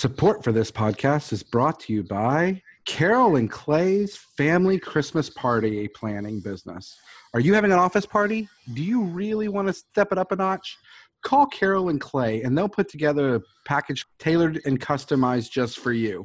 Support for this podcast is brought to you by Carol and Clay's Family Christmas Party Planning Business. Are you having an office party? Do you really want to step it up a notch? Call Carol and Clay and they'll put together a package tailored and customized just for you.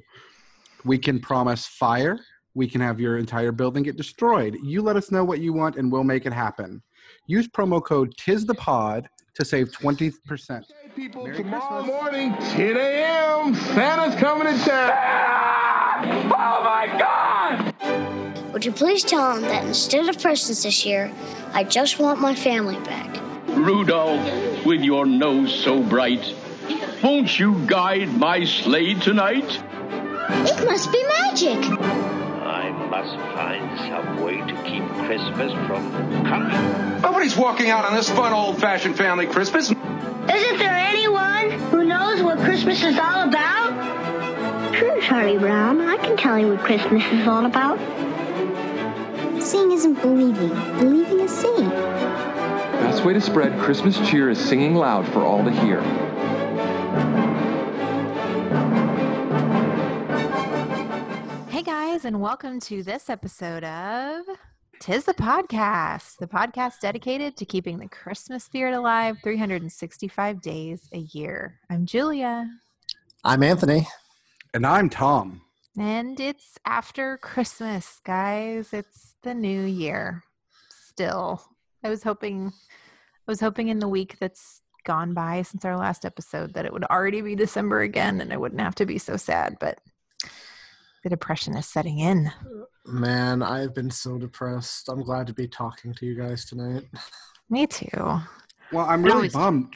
We can promise fire. We can have your entire building get destroyed. You let us know what you want and we'll make it happen. Use promo code TIS the pod to save 20%. People, Merry tomorrow Christmas. morning, 10 a.m., Santa's coming to town. Ah! Oh my God! Would you please tell him that instead of presents this year, I just want my family back? Rudolph, with your nose so bright, won't you guide my sleigh tonight? It must be magic. I must find some way to keep Christmas from coming. Nobody's walking out on this fun old-fashioned family Christmas. Isn't there anyone who knows what Christmas is all about? Sure, Charlie Brown. I can tell you what Christmas is all about. Seeing isn't believing. Believing is seeing. Best way to spread Christmas cheer is singing loud for all to hear. Guys, and welcome to this episode of Tis the Podcast, the podcast dedicated to keeping the Christmas spirit alive 365 days a year. I'm Julia, I'm Anthony. And I'm Tom. and it's after Christmas, guys. It's the new year. Still, I was hoping, I was hoping in the week that's gone by since our last episode that it would already be December again, and I wouldn't have to be so sad. But the depression is setting in. Man, I've been so depressed. I'm glad to be talking to you guys tonight. Me too. Well, I'm really always- bummed.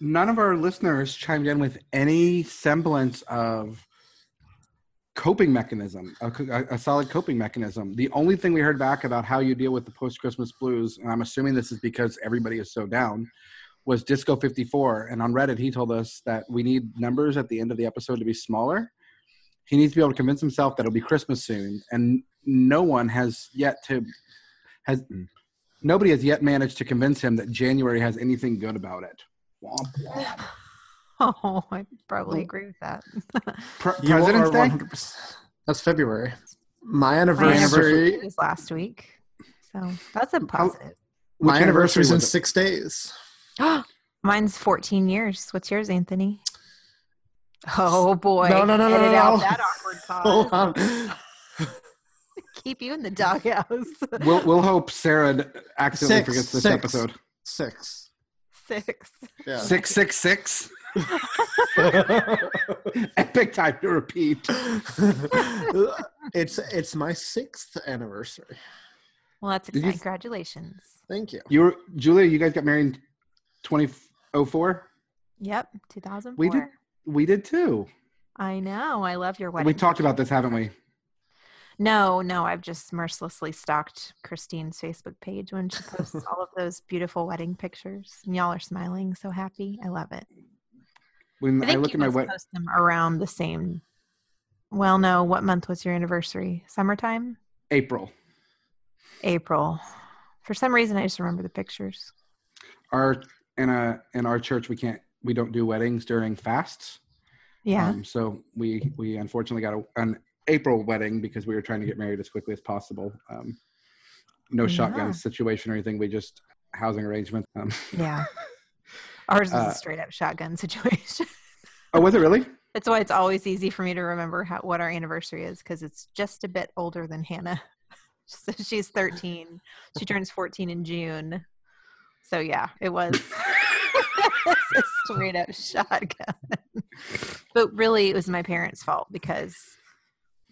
None of our listeners chimed in with any semblance of coping mechanism, a, a- a solid coping mechanism. The only thing we heard back about how you deal with the post Christmas blues, and I'm assuming this is because everybody is so down, was Disco 54. And on Reddit, he told us that we need numbers at the end of the episode to be smaller. He needs to be able to convince himself that it'll be Christmas soon. And no one has yet to, has, hmm. nobody has yet managed to convince him that January has anything good about it. Womp womp. Oh, I probably agree with that. Pre- You President's are Day? 100% That's February. My My anniversary. anniversary was last week, so that's a positive. My Which anniversary's in six days. Mine's 14 years. What's yours, Anthony? Oh boy! No, no, no, no, Edit no, out no. that awkward Hold pause. on. Keep you in the doghouse. We'll, we'll hope Sarah accidentally Six, forgets this six. episode. Six. Six. Yeah. Six six six. Epic time to repeat. it's it's my sixth anniversary. Well, that's Did you exciting. Congratulations. Thank you. You were Julia. You guys got married in twenty oh four. Yep, 2004. We did. We did too. I know. I love your wedding. we talked about this, haven't we? No, no, I've just mercilessly stalked Christine's Facebook page when she posts all of those beautiful wedding pictures. And y'all are smiling, so happy. I love it. When I I, look at my wedding, wed- post them around the same. Well, no. What month was your anniversary? Summertime, April, April. For some reason, I just remember the pictures. our in a in our church we can't we don't do weddings during fasts. Yeah. Um, so we we unfortunately got a, an April wedding because we were trying to get married as quickly as possible. Um, no shotgun situation or anything. We just housing arrangement. Um, yeah. Ours is uh, a straight up shotgun situation. oh, was it really? That's why it's always easy for me to remember how, what our anniversary is because it's just a bit older than Hannah. so she's 13. She turns 14 in June. So yeah, it was straight up shotgun. but really, it was my parents' fault because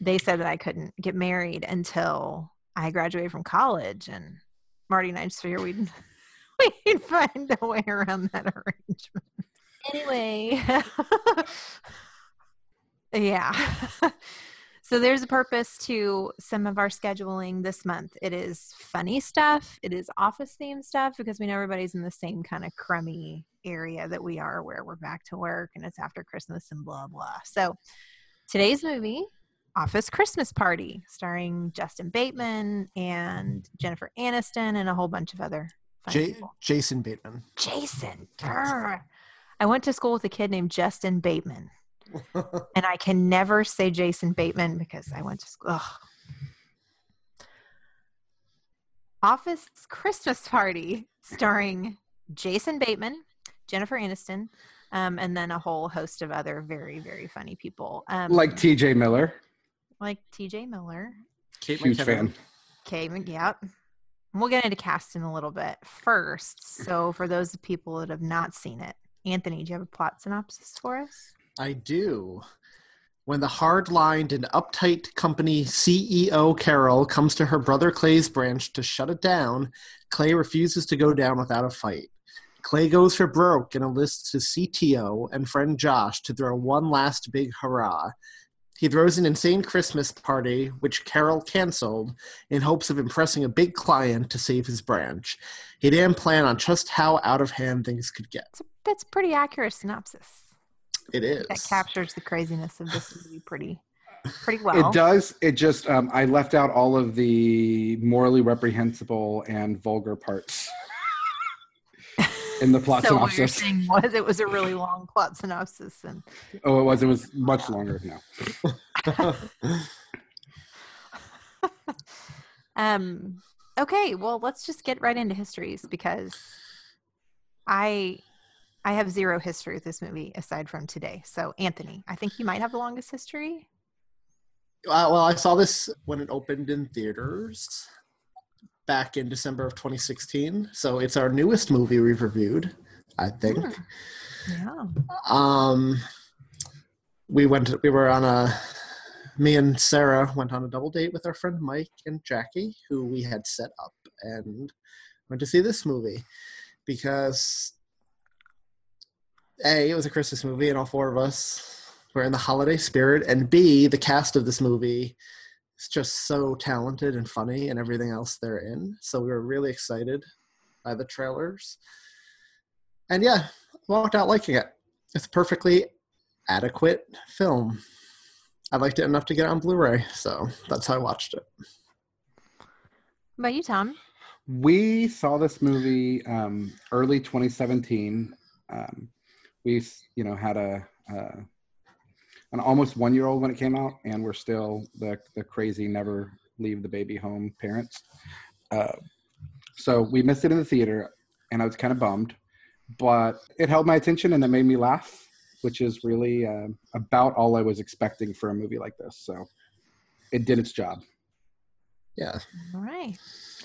they said that I couldn't get married until I graduated from college, and Marty and I just figured we'd we'd find a way around that arrangement. Anyway, yeah. So there's a purpose to some of our scheduling this month. It is funny stuff, it is office themed stuff because we know everybody's in the same kind of crummy area that we are where we're back to work and it's after Christmas and blah blah. So today's movie Office Christmas Party, starring Justin Bateman and Jennifer Aniston and a whole bunch of other J- Jason Bateman. Jason. grr. I went to school with a kid named Justin Bateman. And I can never say Jason Bateman because I went to school. Ugh. Office Christmas Party, starring Jason Bateman, Jennifer Aniston, um, and then a whole host of other very, very funny people. Um, Like T.J. Miller, like TJ Miller, Kate huge McKinnon. fan. Okay, yep. We'll get into cast in a little bit first. So, for those people that have not seen it, Anthony, do you have a plot synopsis for us? I do. When the hard-lined and uptight company CEO Carol comes to her brother Clay's branch to shut it down, Clay refuses to go down without a fight. Clay goes for broke and enlists his CTO and friend Josh to throw one last big hurrah. He throws an insane Christmas party, which Carol canceled, in hopes of impressing a big client to save his branch. He didn't plan on just how out of hand things could get. That's a pretty accurate synopsis. It is. That captures the craziness of this movie pretty, pretty well. It does. It just um, I left out all of the morally reprehensible and vulgar parts in the plot so what you're synopsis. saying was it was a really long plot synopsis, and Oh, it was. It was much longer. now. um, okay, well, let's just get right into histories because I I have zero history with this movie aside from today. So, Anthony, I think you might have the longest history. Uh, well, I saw this when it opened in theaters back in December of 2016. So it's our newest movie we've reviewed, I think. Yeah. Um, we went. We were on a. Me and Sarah went on a double date with our friend Mike and Jackie, who we had set up, and went to see this movie because a it was a Christmas movie, and all four of us were in the holiday spirit, and b the cast of this movie is just so talented and funny, and everything else they're in. So we were really excited by the trailers, and yeah, walked out liking it. It's a perfectly adequate film. I liked it enough to get it on Blu-ray, so that's how I watched it. What about you, Tom? We saw this movie um, early 2017. Um, we, you know, had a uh, an almost one year old when it came out, and we're still the the crazy never leave the baby home parents. Uh, so we missed it in the theater, and I was kind of bummed, but it held my attention and it made me laugh, which is really uh, about all I was expecting for a movie like this. So it did its job. Yeah. All right.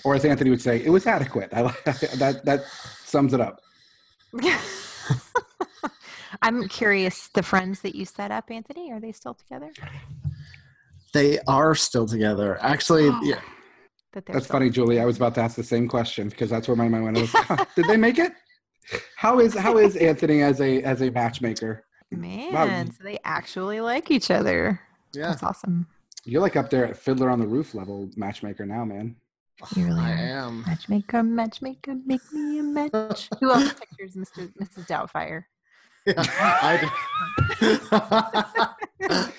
Or as Anthony would say, it was adequate. I that. That sums it up. I'm curious. The friends that you set up, Anthony, are they still together? They are still together. Actually, oh, yeah. That That's still- funny, Julie. I was about to ask the same question because that's where my mind went. I was, Did they make it? How is how is Anthony as a as a matchmaker? Man, so they actually like each other. Yeah. That's awesome. You're like up there at Fiddler on the Roof level matchmaker now, man. Oh, you really I are. am. Matchmaker, matchmaker, make me a match. Who else pictures Mr. Mrs. Doubtfire?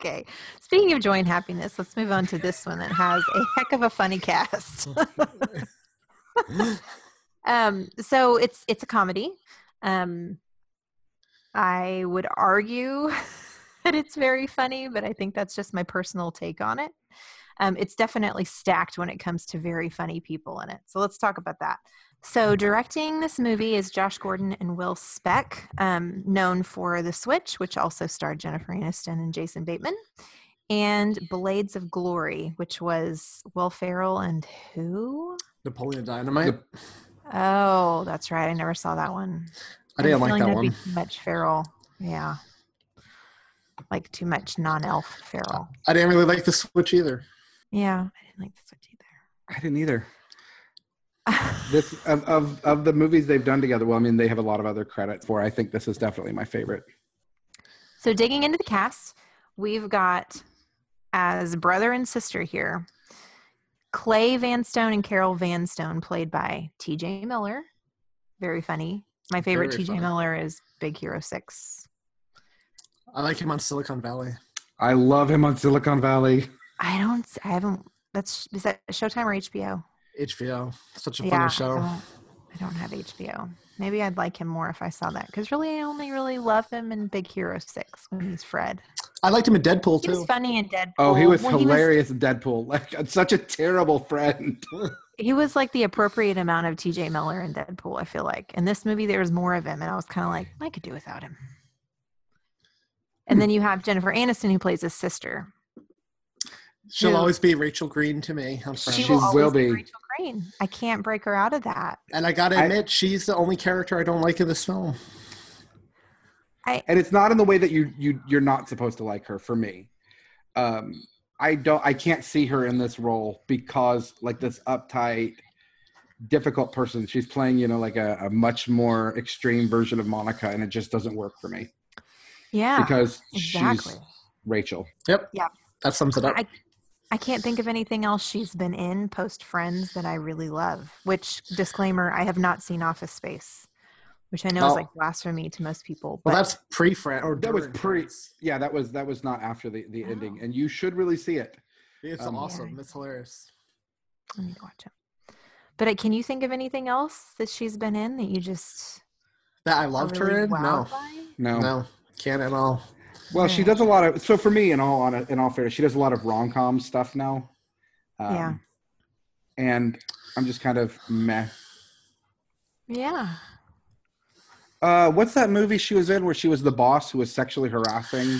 Okay. Speaking of joy and happiness, let's move on to this one that has a heck of a funny cast. um, so it's it's a comedy. Um, I would argue that it's very funny, but I think that's just my personal take on it. Um, it's definitely stacked when it comes to very funny people in it. So let's talk about that. So directing this movie is Josh Gordon and Will Speck, um, known for The Switch, which also starred Jennifer Aniston and Jason Bateman, and Blades of Glory, which was Will Ferrell and who? Napoleon Dynamite. Oh, that's right. I never saw that one. I didn't I'm like that one. Too much Ferrell. Yeah. Like too much non-elf Ferrell. I didn't really like the Switch either. Yeah, I didn't like the Switch either. I didn't either. Either. This of, of of the movies they've done together. Well, I mean, they have a lot of other credit for. I think this is definitely my favorite. So, digging into the cast, we've got as brother and sister here Clay Vanstone and Carol Vanstone, played by TJ Miller. Very funny. My favorite TJ. Miller is Big Hero 6. I like him on Silicon Valley. I love him on Silicon Valley. I don't, I haven't, that's, is that Showtime or HBO? HBO. Such a yeah, funny I show. don't, I don't have HBO. Maybe I'd like him more if I saw that. Because really, I only really love him in Big Hero Six when he's Fred. I liked him in Deadpool He was too. funny in Deadpool. Oh, he was Well, hilarious in Deadpool. Like such a terrible friend. He was like the appropriate amount of T.J. Miller in Deadpool. I feel like in this movie there was more of him, and I was kind of like, I could do without him. And then you have Jennifer Aniston who plays his sister. She'll Who- always be Rachel Green to me. I'm She Friends. She will, will be be. Rachel Green. I can't break her out of that. And I gotta I- admit, she's the only character I don't like in this film. and it's not in the way that you you you're not supposed to like her for me um i don't i can't see her in this role because like this uptight difficult person she's playing you know like a, a much more extreme version of monica and it just doesn't work for me Yeah, because exactly. she's rachel Yep. Yeah. That sums it up. I I can't think of anything else she's been in post Friends that I really love. Which disclaimer, I have not seen Office Space, which I know is Oh. like blasphemy to most people. well, But that's pre friend or that was pre Friends. yeah that was that was not after the the ending and you should really see it It's Um, awesome. It's hilarious. I need to watch it. But uh, can you think of anything else that she's been in that you just That I loved really her in. No, by? no, no, can't at all. Well she does a lot of so for me in all on in all fairness she does a lot of rom-com stuff now um, Yeah. and i'm just kind of meh Yeah. Uh, what's that movie she was in where she was the boss who was sexually harassing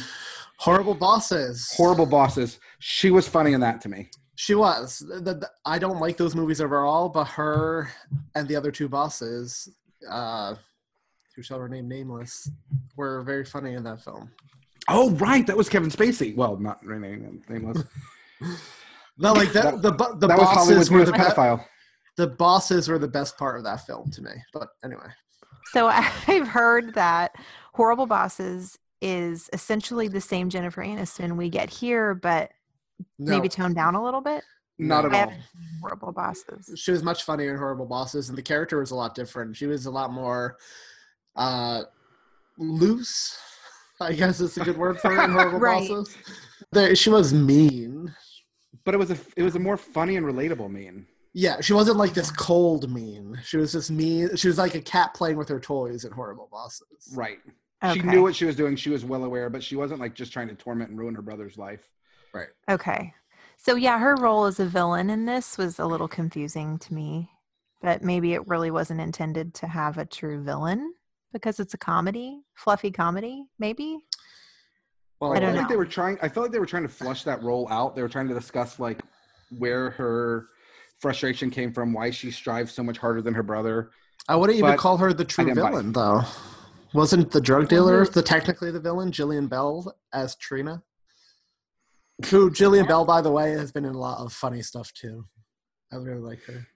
Horrible bosses. horrible bosses? She was funny in that to me. She was. The, the- I don't like those movies overall, but her and the other two bosses, uh, who shall remain nameless, were very funny in that film. Oh, right, that was Kevin Spacey. Well, not really nameless. No, like the That- the, the that bosses were the pedophile. the bosses were the best part of that film to me. But anyway, So I've heard that Horrible Bosses is essentially the same Jennifer Aniston we get here, but no, maybe toned down a little bit. Not at I all. Horrible Bosses. she was much funnier in Horrible Bosses, and the character was a lot different. She was a lot more uh, loose. I guess it's a good word for it in Horrible Right. Bosses. There, she was mean. But it was a it was a more funny and relatable mean. Yeah, she wasn't like this cold mean. She was just mean. She was like a cat playing with her toys in Horrible Bosses. Right. Okay. She knew what she was doing. She was well aware, but she wasn't like just trying to torment and ruin her brother's life. Right. Okay. So yeah, her role as a villain in this was a little confusing to me, but maybe it really wasn't intended to have a true villain because it's a comedy, fluffy comedy, maybe. Well, I don't felt know. like they were trying. I felt like they were trying to flush that role out. They were trying to discuss like where her frustration came from, why she strives so much harder than her brother. I wouldn't even call her the true didn't buy it. villain, though. Wasn't the drug mm-hmm. dealer the technically the villain, Jillian Bell as Trina? Who Jillian Bell, by the way, has been in a lot of funny stuff too. I really like her.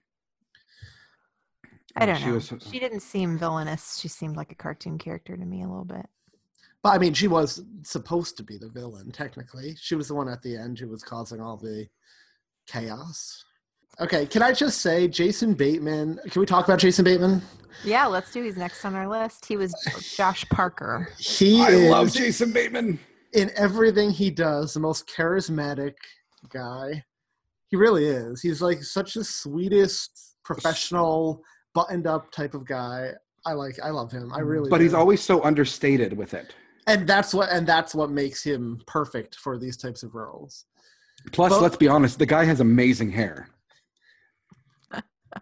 I oh, don't She know. was- uh, she didn't seem villainous. She seemed like a cartoon character to me a little bit. But I mean, she was supposed to be the villain, technically. She was the one at the end who was causing all the chaos. Okay, can I just say, Jason Bateman? Can we talk about Jason Bateman? Yeah, let's do. He's next on our list. He was Josh Parker. He I is love Jason Bateman. in everything he does the most charismatic guy. He really is. He's like such the sweetest, professional, buttoned up type of guy. I like. I love him. I mm-hmm. really. But he's always so understated with it. and that's what and that's what makes him perfect for these types of roles. Plus, Well- let's be honest, the guy has amazing hair.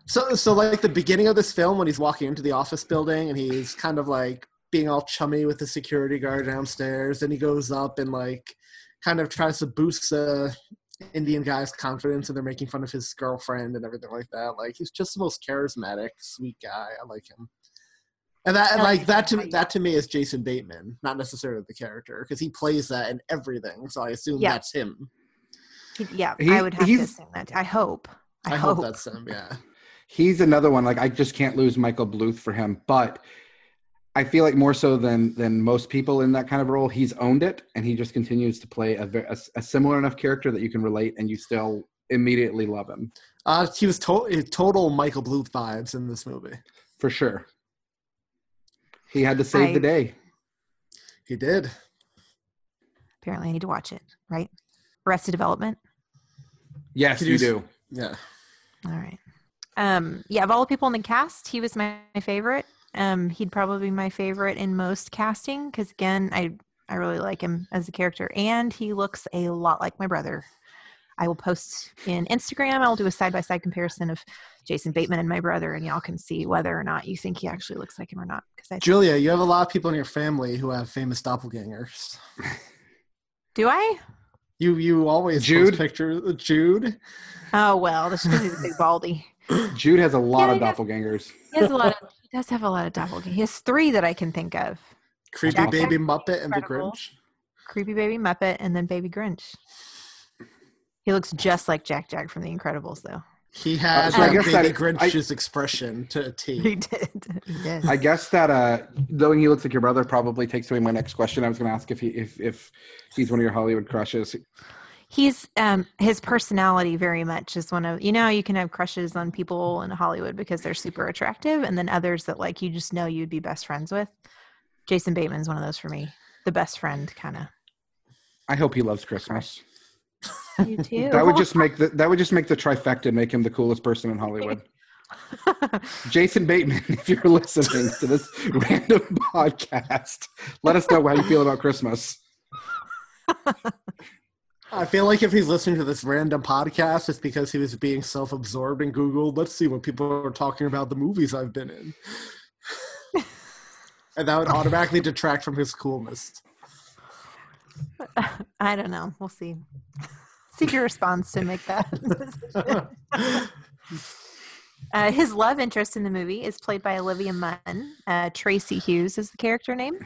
So, so like the beginning of this film when he's walking into the office building and he's kind of like being all chummy with the security guard downstairs, and he goes up and like kind of tries to boost the Indian guy's confidence, and they're making fun of his girlfriend and everything like that. Like he's just the most charismatic, sweet guy. I like him. And that, and like that to yeah. that to me is Jason Bateman, not necessarily the character, because he plays that in everything. So I assume Yeah. that's him. He, yeah, He- I would have to assume that. I hope. I, I, hope. hope that's him. Yeah. He's another one. Like I just can't lose Michael Bluth for him. But I feel like more so than than most people in that kind of role, he's owned it, and he just continues to play a, ve- a, a similar enough character that you can relate, and you still immediately love him Uh, he was to- total Michael Bluth vibes in this movie. for sure. He had to save I- the day. He did. Apparently, I need to watch it. Right. Arrested Development. Yes, Could you you s- do. Yeah. All right. Um, yeah, of all the people in the cast, he was my, my favorite. Um, he'd probably be my favorite in most casting because again, I I really like him as a character, and he looks a lot like my brother. I will post in Instagram. I'll do a side by side comparison of Jason Bateman and my brother, and y'all can see whether or not you think he actually looks like him or not. Because I Julia, you have a lot of people in your family who have famous doppelgangers. do I? You you always Jude? post pictures Jude. Oh well, this is he's a big baldy. Jude has a lot Yeah, of I guess- doppelgangers. He has a lot of. He does have a lot of doppelgangers. He has three that I can think of: Creepy Jack baby Jack, Muppet and the. Grinch. Creepy Baby Muppet and then Baby Grinch. He looks just like Jack Jack from The Incredibles, though. He had so I uh, guess baby that- Grinch's expression to a T. He did. He did. I guess that uh, knowing he looks like your brother probably takes away my next question. I was going to ask if he if if he's one of your Hollywood crushes. He's um his personality very much is one of you know you can have crushes on people in Hollywood because they're super attractive and then others that like you just know you'd be best friends with. Jason Bateman's one of those for me. The best friend kind of. I hope he loves Christmas. You too. That would just make the that would just make the trifecta make him the coolest person in Hollywood. Jason Bateman, if you're listening to this random podcast, let us know how you feel about Christmas. I feel like if he's listening to this random podcast, it's because he was being self-absorbed and Googled. Let's see what people are talking about the movies I've been in, and that would automatically detract from his coolness. I don't know. We'll see. See your response to make that. uh, his love interest in the movie is played by Olivia Munn. Uh, Tracy Hughes is the character name.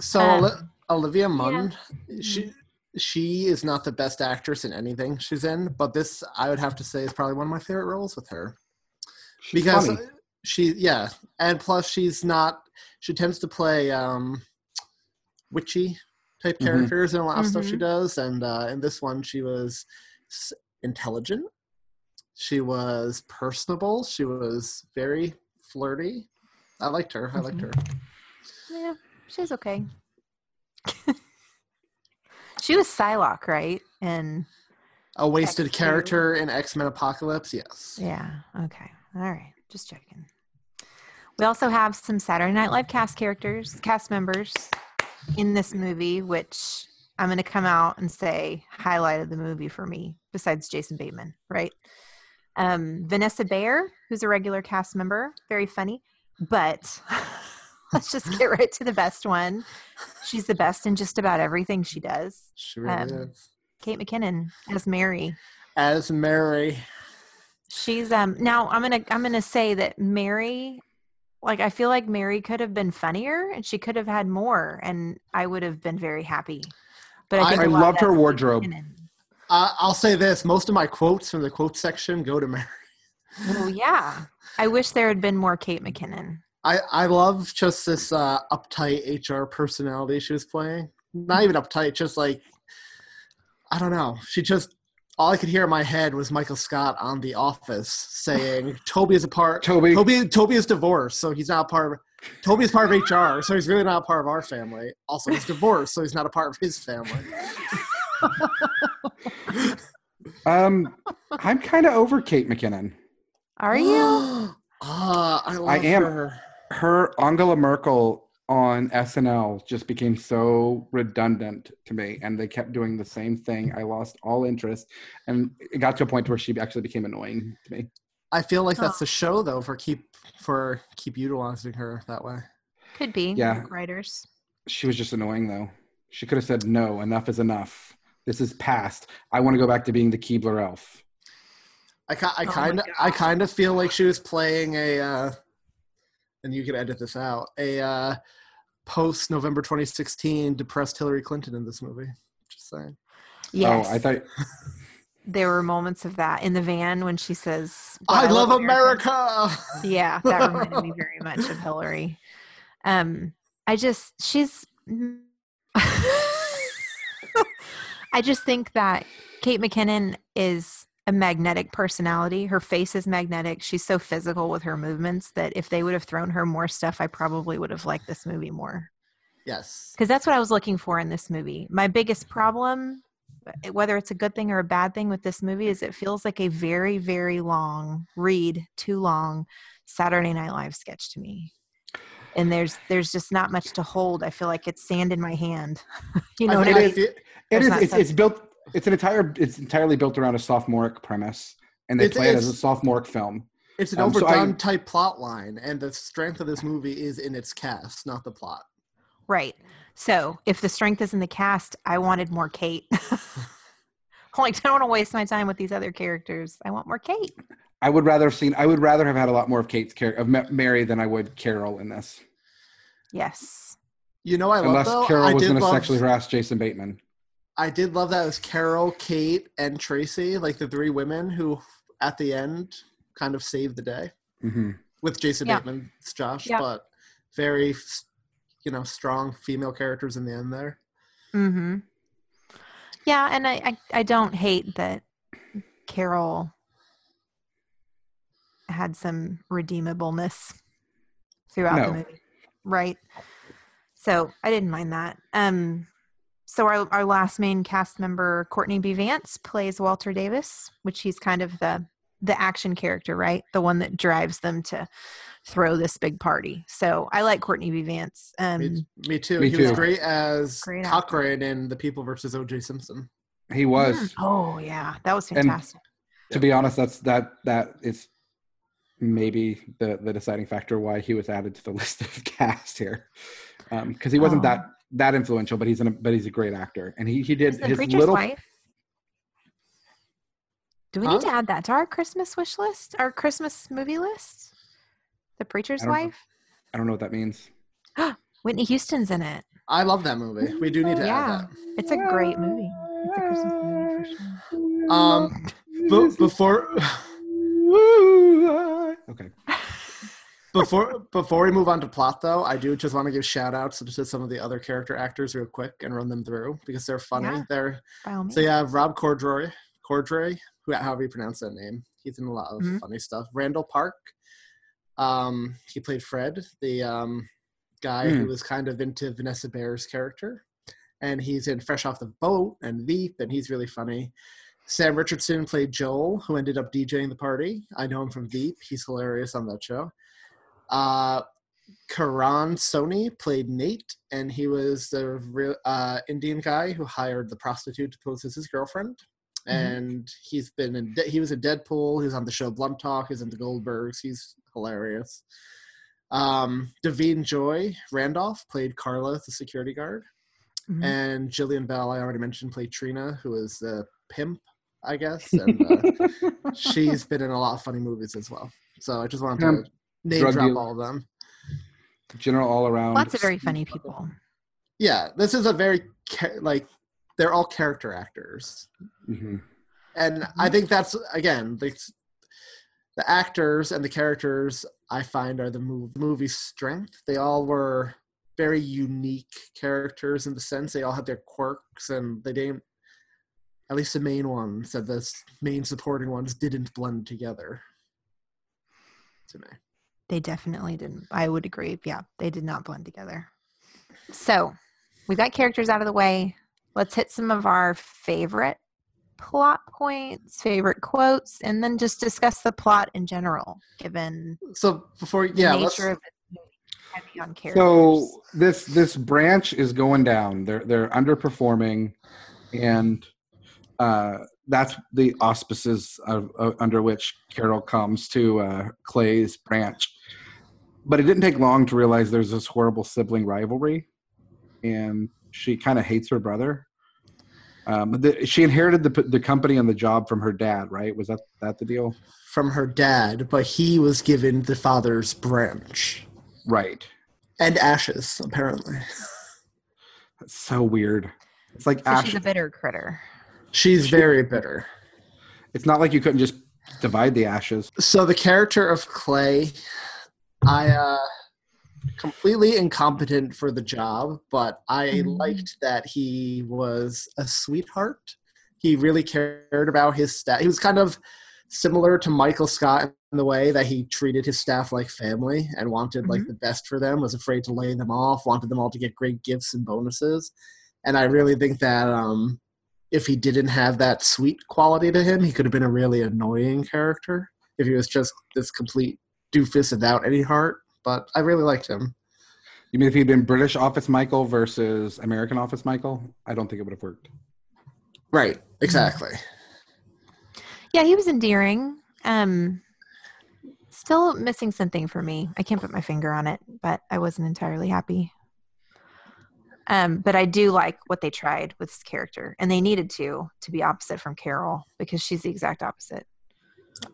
So Um, Olivia Munn, yeah. she she is not the best actress in anything she's in, but this I would have to say is probably one of my favorite roles with her. She's because funny. she yeah and plus she's not she tends to play um witchy type Mhm. characters in a lot of stuff she Mhm. does and uh in this one she was intelligent she was personable she was very flirty i liked her i liked her Yeah, she's okay. she was Psylocke, right? And a wasted X2. character in x-men apocalypse yes yeah, okay. All right, just checking. We also have some Saturday Night Live cast characters, cast members in this movie, which I'm going to come out and say highlighted the movie for me, besides Jason Bateman, right? Um, Vanessa Bayer, who's a regular cast member, very funny, but let's just get right to the best one. She's the best in just about everything she does. she really Um, is Kate McKinnon as Mary. as mary She's um now I'm gonna I'm gonna say that Mary like I feel like Mary could have been funnier and she could have had more and I would have been very happy. But I, I- think I a lot of loved her wardrobe. Uh, i'll say this most of my quotes from the quote section go to mary Well, yeah. I wish there had been more Kate McKinnon. I, I love just this uh, uptight HR personality she was playing. Not even uptight, just like I don't know. She just all I could hear in my head was Michael Scott on The Office saying Toby is a part. Toby. Toby Toby is divorced, so he's not a part of. Toby is part of HR, so he's really not a part of our family. Also, he's divorced, so he's not a part of his family. Um, I'm kind of over Kate McKinnon. Are you? Ah, I love I am. her. Her Angela Merkel on SNL just became so redundant to me, and they kept doing the same thing. I lost all interest, and it got to a point where she actually became annoying to me. I feel like that's Oh. the show though for keep for keep utilizing her that way. Could be. Yeah. Writers. She was just annoying, though. She could have said, "No, enough is enough. This is past. I want to go back to being the Keebler elf." I, ki- I Oh kind of I kind of feel like she was playing a uh, and you can edit this out a uh, post November 2016 depressed Hillary Clinton in this movie. Just saying. Yes. Oh, I thought there were moments of that in the van when she says I love America." America. yeah that reminded me very much of hillary um i just she's i just think that kate mckinnon is a magnetic personality her face is magnetic she's so physical with her movements that if they would have thrown her more stuff i probably would have liked this movie more yes. because that's what I was looking for in this movie. My biggest problem, eh, whether it's a good thing or a bad thing with this movie, is it feels like a very, very long read, too long Saturday Night Live sketch to me. and there's there's just not much to hold. I feel like it's sand in my hand. you know I what I mean? it is- it is. It's, it's built. It's an entire. It's entirely built around a sophomoric premise, and they It's- play it as a it's- sophomoric film. It's an Um, so I- overdone type plot line, and the strength of this movie is in its cast, not the plot. Right. So if the strength is in the cast, I wanted more Kate. like, I don't want to waste my time with these other characters. I want more Kate. I would rather have seen. I would rather have had a lot more of Kate's character of Mary than I would Carol in this. Yes. You know, I love Unless though. Carol I was going to sexually harass Jason Bateman. I did love that it was Carol, Kate, and Tracy, like the three women who, at the end, kind of saved the day hmm with Jason Yeah. Bateman's Josh, Yeah. but very, you know, strong female characters in the end there. Mm-hmm. Yeah, and I, I, I don't hate that Carol had some redeemableness throughout No. the movie. Right. So I didn't mind that. Um so our our last main cast member, Courtney B. Vance, plays Walter Davis, which he's kind of the the action character, right? The one that drives them to throw this big party. So I like Courtney B. Vance. Um Me, me too. Me he was great as Great. Cochran in The People versus O.J. Simpson. He was. mm, oh yeah, that was And- fantastic. To be honest, that's that that is maybe the the deciding factor why he was added to the list of cast here, because he wasn't Oh. that that influential, but he's an, but he's a great actor, and he he did the his preacher's little. wife? Do we Huh? need to add that to our Christmas wish list? Our Christmas movie list? The preacher's I don't know. wife? I don't know what that means. Whitney Houston's in it. I love that movie. We do need to Yeah. add It's a great movie. It's a Christmas movie for sure. Um, b- before Okay. Before before we move on to plot though i do just want to give shout outs to some of the other character actors real quick and run them through because they're funny Yeah. they're By all means. so you have rob cordray cordray who however you pronounce that name he's in a lot of Mhm. funny stuff randall park um he played fred the um guy who Hmm. was kind of into vanessa bayer's character and he's in fresh off the boat and veep and he's really funny sam richardson played joel who ended up djing the party i know him from veep he's hilarious on that show uh, Karan Soni played Nate, and he was the real uh, Indian guy who hired the prostitute to pose as his girlfriend. Mhm. And he's been in. De- he was in Deadpool. He was on the show Blunt Talk. He's in the Goldbergs. He's hilarious. Um, Da'Vine Joy Randolph played Carla, the security guard, Mhm. and Jillian Bell, I already mentioned, played Trina, who is the pimp, I guess. And uh, she's been in a lot of funny movies as well. So I just wanted to Pimp, name drug drop dealer. all of them. General all around. Lots of very funny people. Yeah, this is a very like they're all character actors, Mhm. and I think that's again the the actors and the characters I find are the mov- movie's strength. They all were very unique characters in the sense they all had their quirks, and they didn't. At least the main ones, said the main supporting ones, didn't blend together. To me. They definitely didn't. I would agree. Yeah, they did not blend together. So we've got characters out of the way. Let's hit some of our favorite plot points, favorite quotes, and then just discuss the plot in general, given So before, yeah, nature of it heavy on characters. So this this branch is going down. They're they're underperforming, and uh, that's the auspices of, of under which Carol comes to uh, Clay's branch. But it didn't take long to realize there's this horrible sibling rivalry, and she kind of hates her brother. Um, the, she inherited the the company and the job from her dad, right? Was that that the deal? from her dad, but he was given the father's branch Right. and ashes, apparently. That's so weird. It's like So Ash. she's a bitter critter. She's very bitter. It's not like you couldn't just divide the ashes. So the character of Clay, I uh completely incompetent for the job, but I Mhm. liked that he was a sweetheart. He really cared about his staff. He was kind of similar to Michael Scott in the way that he treated his staff like family and wanted like the best for them, was afraid to lay them off, wanted them all to get great gifts and bonuses. And I really think that um if he didn't have that sweet quality to him, he could have been a really annoying character if he was just this complete doofus without any heart. But I really liked him. You mean if he'd been British Office Michael versus American Office Michael? I don't think it would have worked. Right. Exactly. Yeah, he was endearing. Um, still missing something for me. I can't put my finger on it, but I wasn't entirely happy. Um, but I do like what they tried with his character, and they needed to to be opposite from Carol because she's the exact opposite.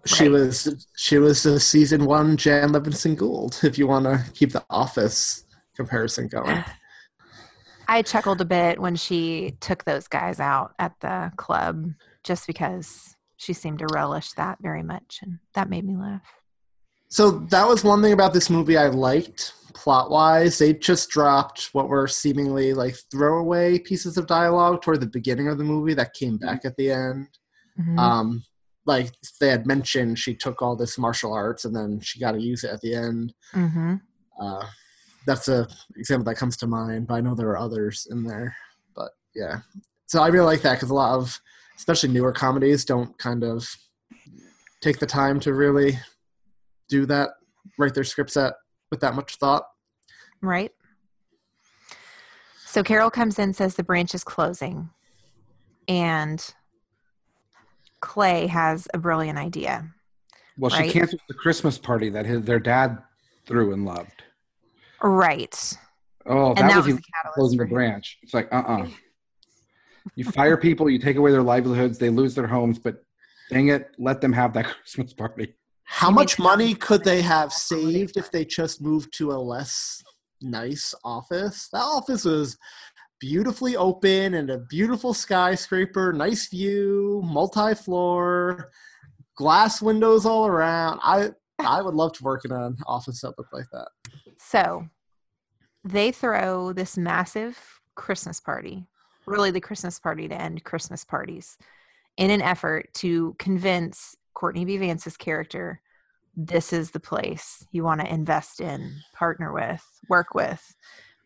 She Right. was she was the season one Jan Levinson Gould. If you want to keep the Office comparison going. I chuckled a bit when she took those guys out at the club, just because she seemed to relish that very much, and that made me laugh. So that was one thing about this movie I liked plot wise. They just dropped what were seemingly like throwaway pieces of dialogue toward the beginning of the movie that came back at the end. Mhm. Um, like they had mentioned, she took all this martial arts and then she got to use it at the end. Mhm. Uh, that's a example that comes to mind, but I know there are others in there. But yeah, so I really like that because a lot of, especially newer comedies, don't kind of take the time to really do that, write their scripts at with that much thought. Right. So Carol comes in, says the branch is closing, and Clay has a brilliant idea. Well, she Right. canceled the Christmas party that his, their dad threw and loved. Right. Oh, that, that was, was the closing the branch. It's like, uh uh You fire people, you take away their livelihoods, they lose their homes, but dang it, let them have that Christmas party. How You much money could they have saved if they just moved to a less nice office? That office was beautifully open and a beautiful skyscraper, nice view, multi-floor, glass windows all around. I I would love to work in an office that looked like that. So they throw this massive Christmas party, really the Christmas party to end Christmas parties, in an effort to convince Courtney B. Vance's character this is the place you want to invest in, partner with, work with,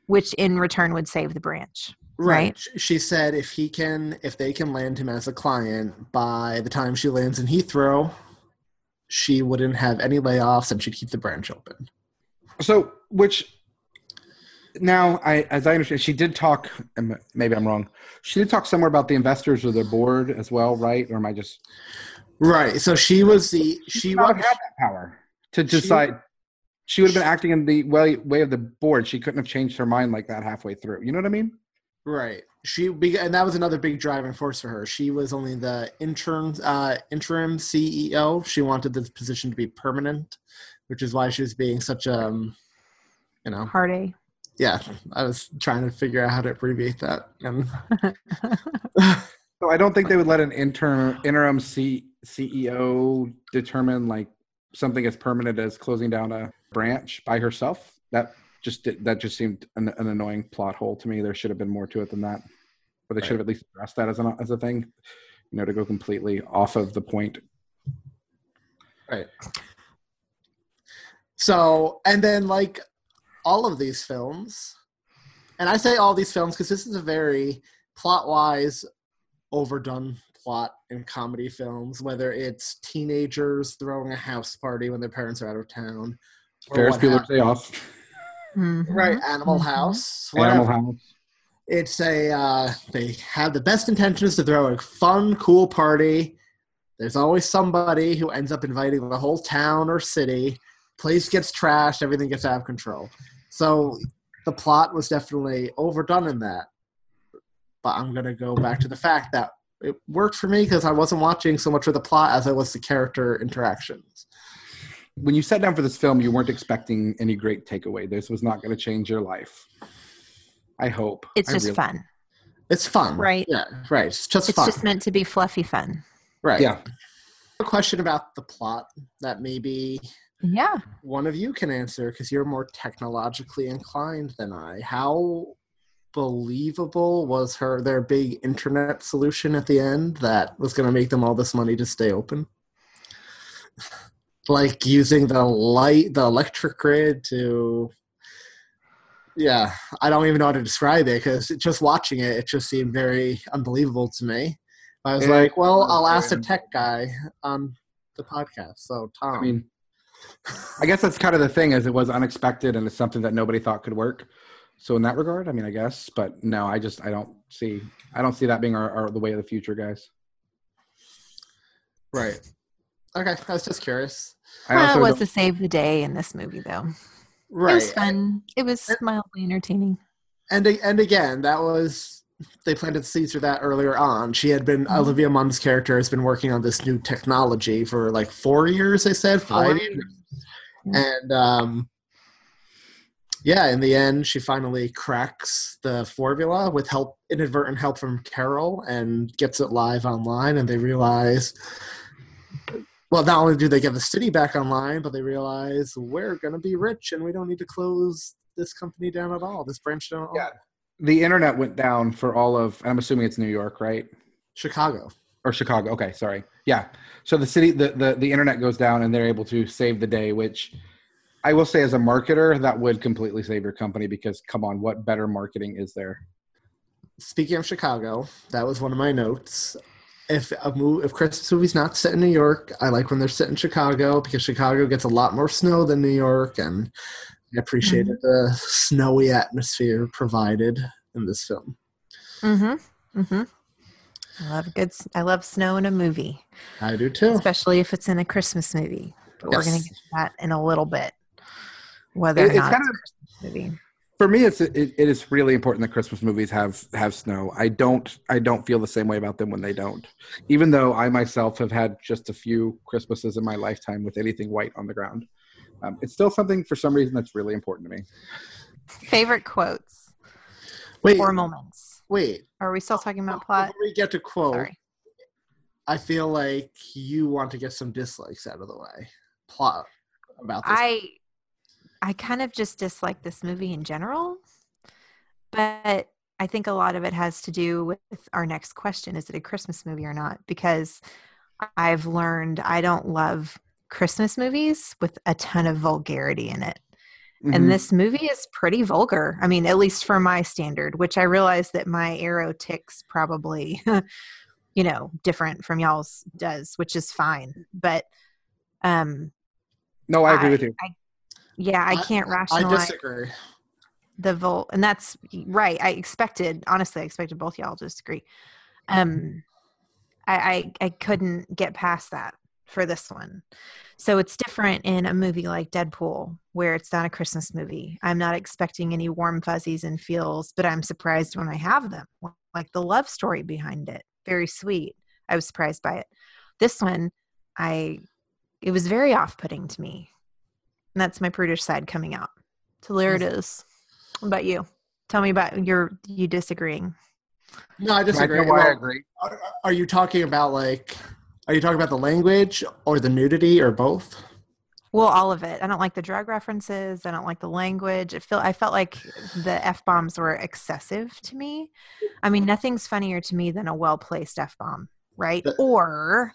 which in return would save the branch. Right. Sh- She said if he can, if they can land him as a client by the time she lands in Heathrow, she wouldn't have any layoffs and she'd keep the branch open. So, which now, I as I understand, she did talk. and Maybe I'm wrong. She did talk somewhere about the investors or the board as well, right? Or am I just? Right. So she was the she She was would have that power to decide. She would have been acting in the way way of the board. She couldn't have changed her mind like that halfway through. You know what I mean? right. She and that was another big driving force for her. She was only the interim uh, interim CEO. She wanted this position to be permanent, which is why she was being such a um, you know Hard A. yeah. I was trying to figure out how to abbreviate that and So I don't think they would let an interim interim C, CEO determine like something as permanent as closing down a branch by herself. That just did- that just seemed an, an annoying plot hole to me. There should have been more to it than that. But they should have at least addressed that as an as a thing. You know, to go completely off of the point. Right. So, and then like all of these films, and I say all these films because this is a very plot wise overdone plot in comedy films, whether it's teenagers throwing a house party when their parents are out of town. Or Ferris what Bueller's Day Off. Mhm. Right, Animal Mhm. House. Animal. House. It's a uh, they have the best intentions to throw a fun, cool party. There's always somebody who ends up inviting the whole town or city. Place gets trashed, everything gets out of control. So the plot was definitely overdone in that. But I'm gonna go back to the fact that it worked for me because I wasn't watching so much for the plot as I was the character interactions. When you sat down for this film, you weren't expecting any great takeaway. This was not going to change your life. I hope. It's I just really- fun. It's fun, Right. Yeah, right. It's just fun. It's fun, just meant to be fluffy fun. right? Yeah. A question about the plot that maybe Yeah. one of you can answer because you're more technologically inclined than I. How believable was her their big internet solution at the end that was going to make them all this money to stay open? Like using the light, the electric grid to. Yeah, I don't even know how to describe it because just watching it, it just seemed very unbelievable to me. I was It like, well, I'll was ask the tech guy on the podcast. So, Tom. I mean, I guess that's kind of the thing is it was unexpected and it's something that nobody thought could work. So in that regard, I mean, I guess, but no, I just I don't see I don't see that being our, our the way of the future, guys. Right. Okay, I was just curious. I Well, also it was don't- to save the day in this movie, though. Right. It Right. was fun. It was mildly entertaining. and and again, that was they planted the seeds for that earlier on. She had been Olivia Munn's character has been working on this new technology for like four years. They said five years, and um, yeah, in the end, she finally cracks the formula with help, inadvertent help from Carol, and gets it live online. And they realize, well, not only do they get the city back online, but they realize we're going to be rich, and we don't need to close this company down at all. This branch down at all. Yeah. the internet went down for all of and I'm assuming it's New York, right? Chicago. Or Chicago. Okay, sorry. Yeah. So the city the, the the internet goes down and they're able to save the day, which I will say as a marketer, that would completely save your company because come on, what better marketing is there? Speaking of Chicago, that was one of my notes. If a movie, if Christmas movie's not set in New York, I like when they're set in Chicago because Chicago gets a lot more snow than New York, and I appreciated the snowy atmosphere provided in this film. Mm-hmm. Mm-hmm. I love good. I love snow in a movie, I do too. especially if it's in a Christmas movie. But we're gonna get to that in a little bit. Whether It- or it's kind it's of- movie. For me, it's it, it is really important that Christmas movies have have snow. I don't I don't feel the same way about them when they don't. Even though I myself have had just a few Christmases in my lifetime with anything white on the ground, um, it's still something for some reason that's really important to me. Favorite quotes Wait, or moments. wait. Are we still talking about plot? Before we get to quote, Sorry. I feel like you want to get some dislikes out of the way. Plot about this. I I kind of just dislike this movie in general, but I think a lot of it has to do with our next question: Is it a Christmas movie or not? Because I've learned I don't love Christmas movies with a ton of vulgarity in it. Mhm. And this movie is pretty vulgar. I mean, at least for my standard, which I realize that my arrow ticks probably, you know, different from y'all's does, which is fine. But um no, I agree with you. I, yeah, I can't I rationalize i disagree. the vote and that's right. I expected, honestly, I expected both y'all to disagree. Um, I, I I couldn't get past that for this one. So it's different in a movie like Deadpool, where it's not a Christmas movie. I'm not expecting any warm fuzzies and feels, but I'm surprised when I have them. Like the love story behind it, very sweet. I was surprised by it. This one, I it was very off-putting to me. And that's my prudish side coming out. So there it mm-hmm. is. What about you? Tell me about your you disagreeing. No, I I disagree. know why I agree. Are, are you talking about like? Are you talking about the language or the nudity or both? Well, all of it. I don't like the drug references. I don't like the language. It feel I felt like the f bombs were excessive to me. I mean, nothing's funnier to me than a well placed f bomb, right? The- Or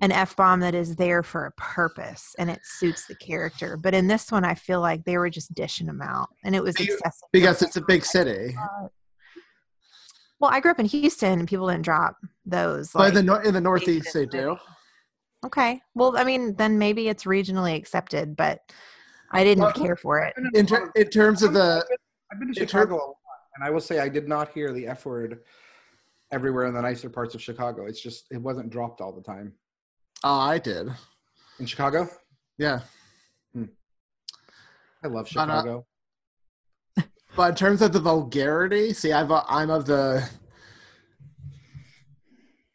an f bomb that is there for a purpose and it suits the character. But in this one, I feel like they were just dishing them out, and it was excessive. Because it's a big city. Well, I grew up in Houston, and people didn't drop those. But in the like- nor- in the Northeast, they do. Okay. Well, I mean, then maybe it's regionally accepted, but I didn't Well, care for it. In, ter- in terms of the I've been to Chicago a lot, and I will say I did not hear the F word everywhere in the nicer parts of Chicago. It's just it wasn't dropped all the time. oh, I did. In Chicago, Yeah, I love But, uh, Chicago. but in terms of the vulgarity, see, I've, I'm of the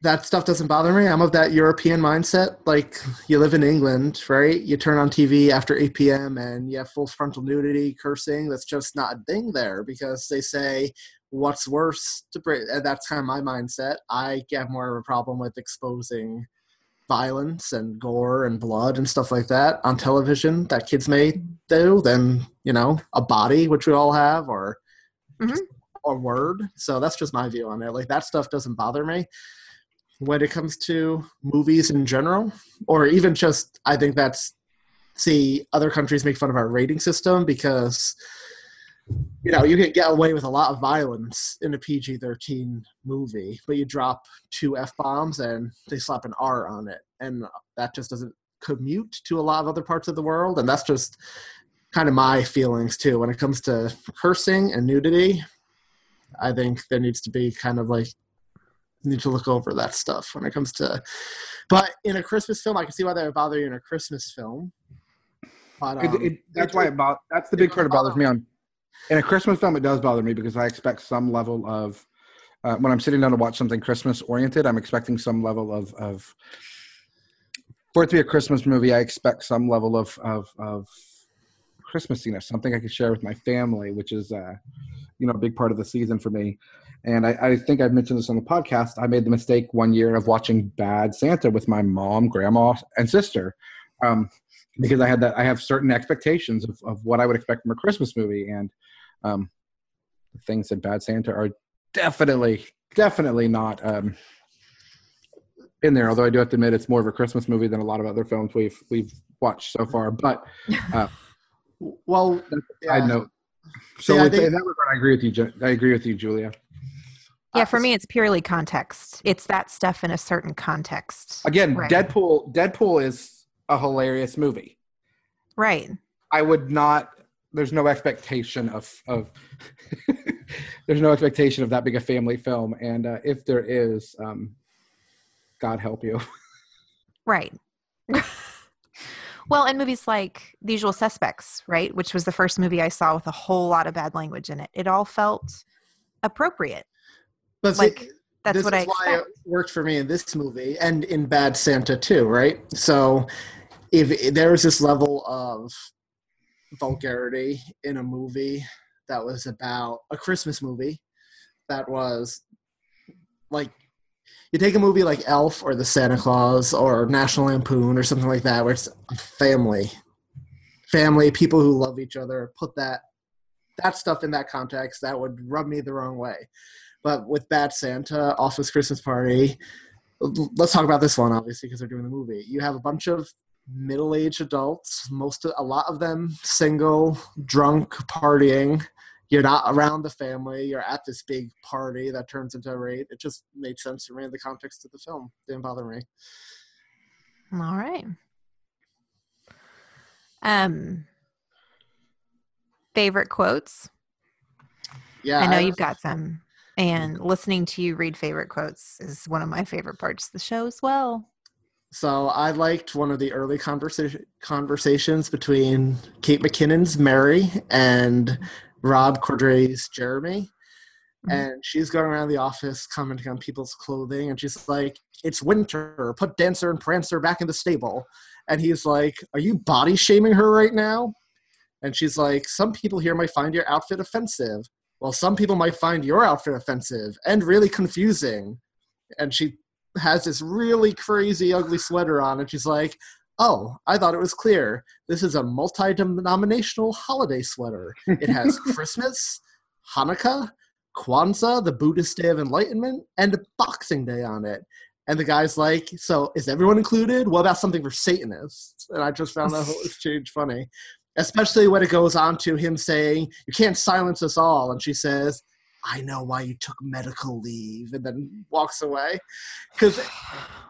that stuff doesn't bother me. I'm of that European mindset. Like you live in England, right? You turn on TV after 8 p.m. and you have full frontal nudity, cursing. That's just not a thing there because they say what's worse to bring. That's kind of my mindset. I get more of a problem with exposing violence and gore and blood and stuff like that on television that kids may do than you know a body which we all have or Mhm. or word so that's just my view on it like that stuff doesn't bother me when it comes to movies in general or even just i think that's see other countries make fun of our rating system because you know you can get away with a lot of violence in a pg-13 movie but you drop two f-bombs and they slap an r on it and that just doesn't commute to a lot of other parts of the world, and that's just kind of my feelings too when it comes to cursing and nudity. I think there needs to be kind of like need to look over that stuff when it comes to. But in a Christmas film, I can see why that would bother you in a Christmas film. But, It- um, it- that's why it bo- that's the big part that bothers me on in a Christmas film. It does bother me because I expect some level of uh, when I'm sitting down to watch something Christmas oriented. I'm expecting some level of of for it to be a Christmas movie. I expect some level of of of Christmassiness, something I can share with my family, which is uh, you know a big part of the season for me. And I, I think I've mentioned this on the podcast. I made the mistake one year of watching Bad Santa with my mom, grandma, and sister. Um, because I had that I have certain expectations of, of what I would expect from a Christmas movie and um the things in Bad Santa are definitely definitely not um in there, although I do have to admit it's more of a Christmas movie than a lot of other films we've we've watched so far. But uh well, I yeah. know so See, I with, think- in that regard I agree with you I agree with you, Julia. Yeah, for me, it's purely context. It's that stuff in a certain context. Again, Right. Deadpool Deadpool is a hilarious movie. Right. I would not. There's no expectation of of. there's no expectation of that big a family film, and uh, if there is, um, God help you. Right. well, and movies like The Usual Suspects, right, which was the first movie I saw with a whole lot of bad language in it. It all felt appropriate. But see, like that's this what I is why expect. it worked for me in this movie and in Bad Santa too, right? So if there was this level of vulgarity in a movie that was about a Christmas movie that was like you take a movie like Elf or The Santa Claus or National Lampoon or something like that where it's family family people who love each other put that that stuff in that context that would rub me the wrong way but with Bad Santa, Office Christmas Party, let's talk about this one, obviously, because they're doing the movie. You have a bunch of middle-aged adults, most of, a lot of them single, drunk, partying. You're not around the family. You're at this big party that turns into a raid. It just made sense to me in the context of the film. Didn't bother me. All right. Um, favorite quotes? Yeah, I know I- you've got some. And listening to you read favorite quotes is one of my favorite parts of the show as well. So I liked one of the early conversation conversations between Kate McKinnon's Mary and Rob Corddry's Jeremy. Mm-hmm. And she's going around the office commenting on people's clothing, and she's like, "It's winter. Put Dancer and Prancer back in the stable." And he's like, "Are you body shaming her right now?" And she's like, "Some people here might find your outfit offensive. Well, some people might find your outfit offensive and really confusing." And she has this really crazy ugly sweater on and she's like oh i thought it was clear. This is a multi-denominational holiday sweater. It has christmas hanukkah kwanzaa the buddhist day of enlightenment and boxing day on it. And the guy's like so is everyone included? What about something for satanists? And i just found that whole exchange funny especially when it goes on to him saying you can't silence us all. And she says I know why you took medical leave, and then walks away. Because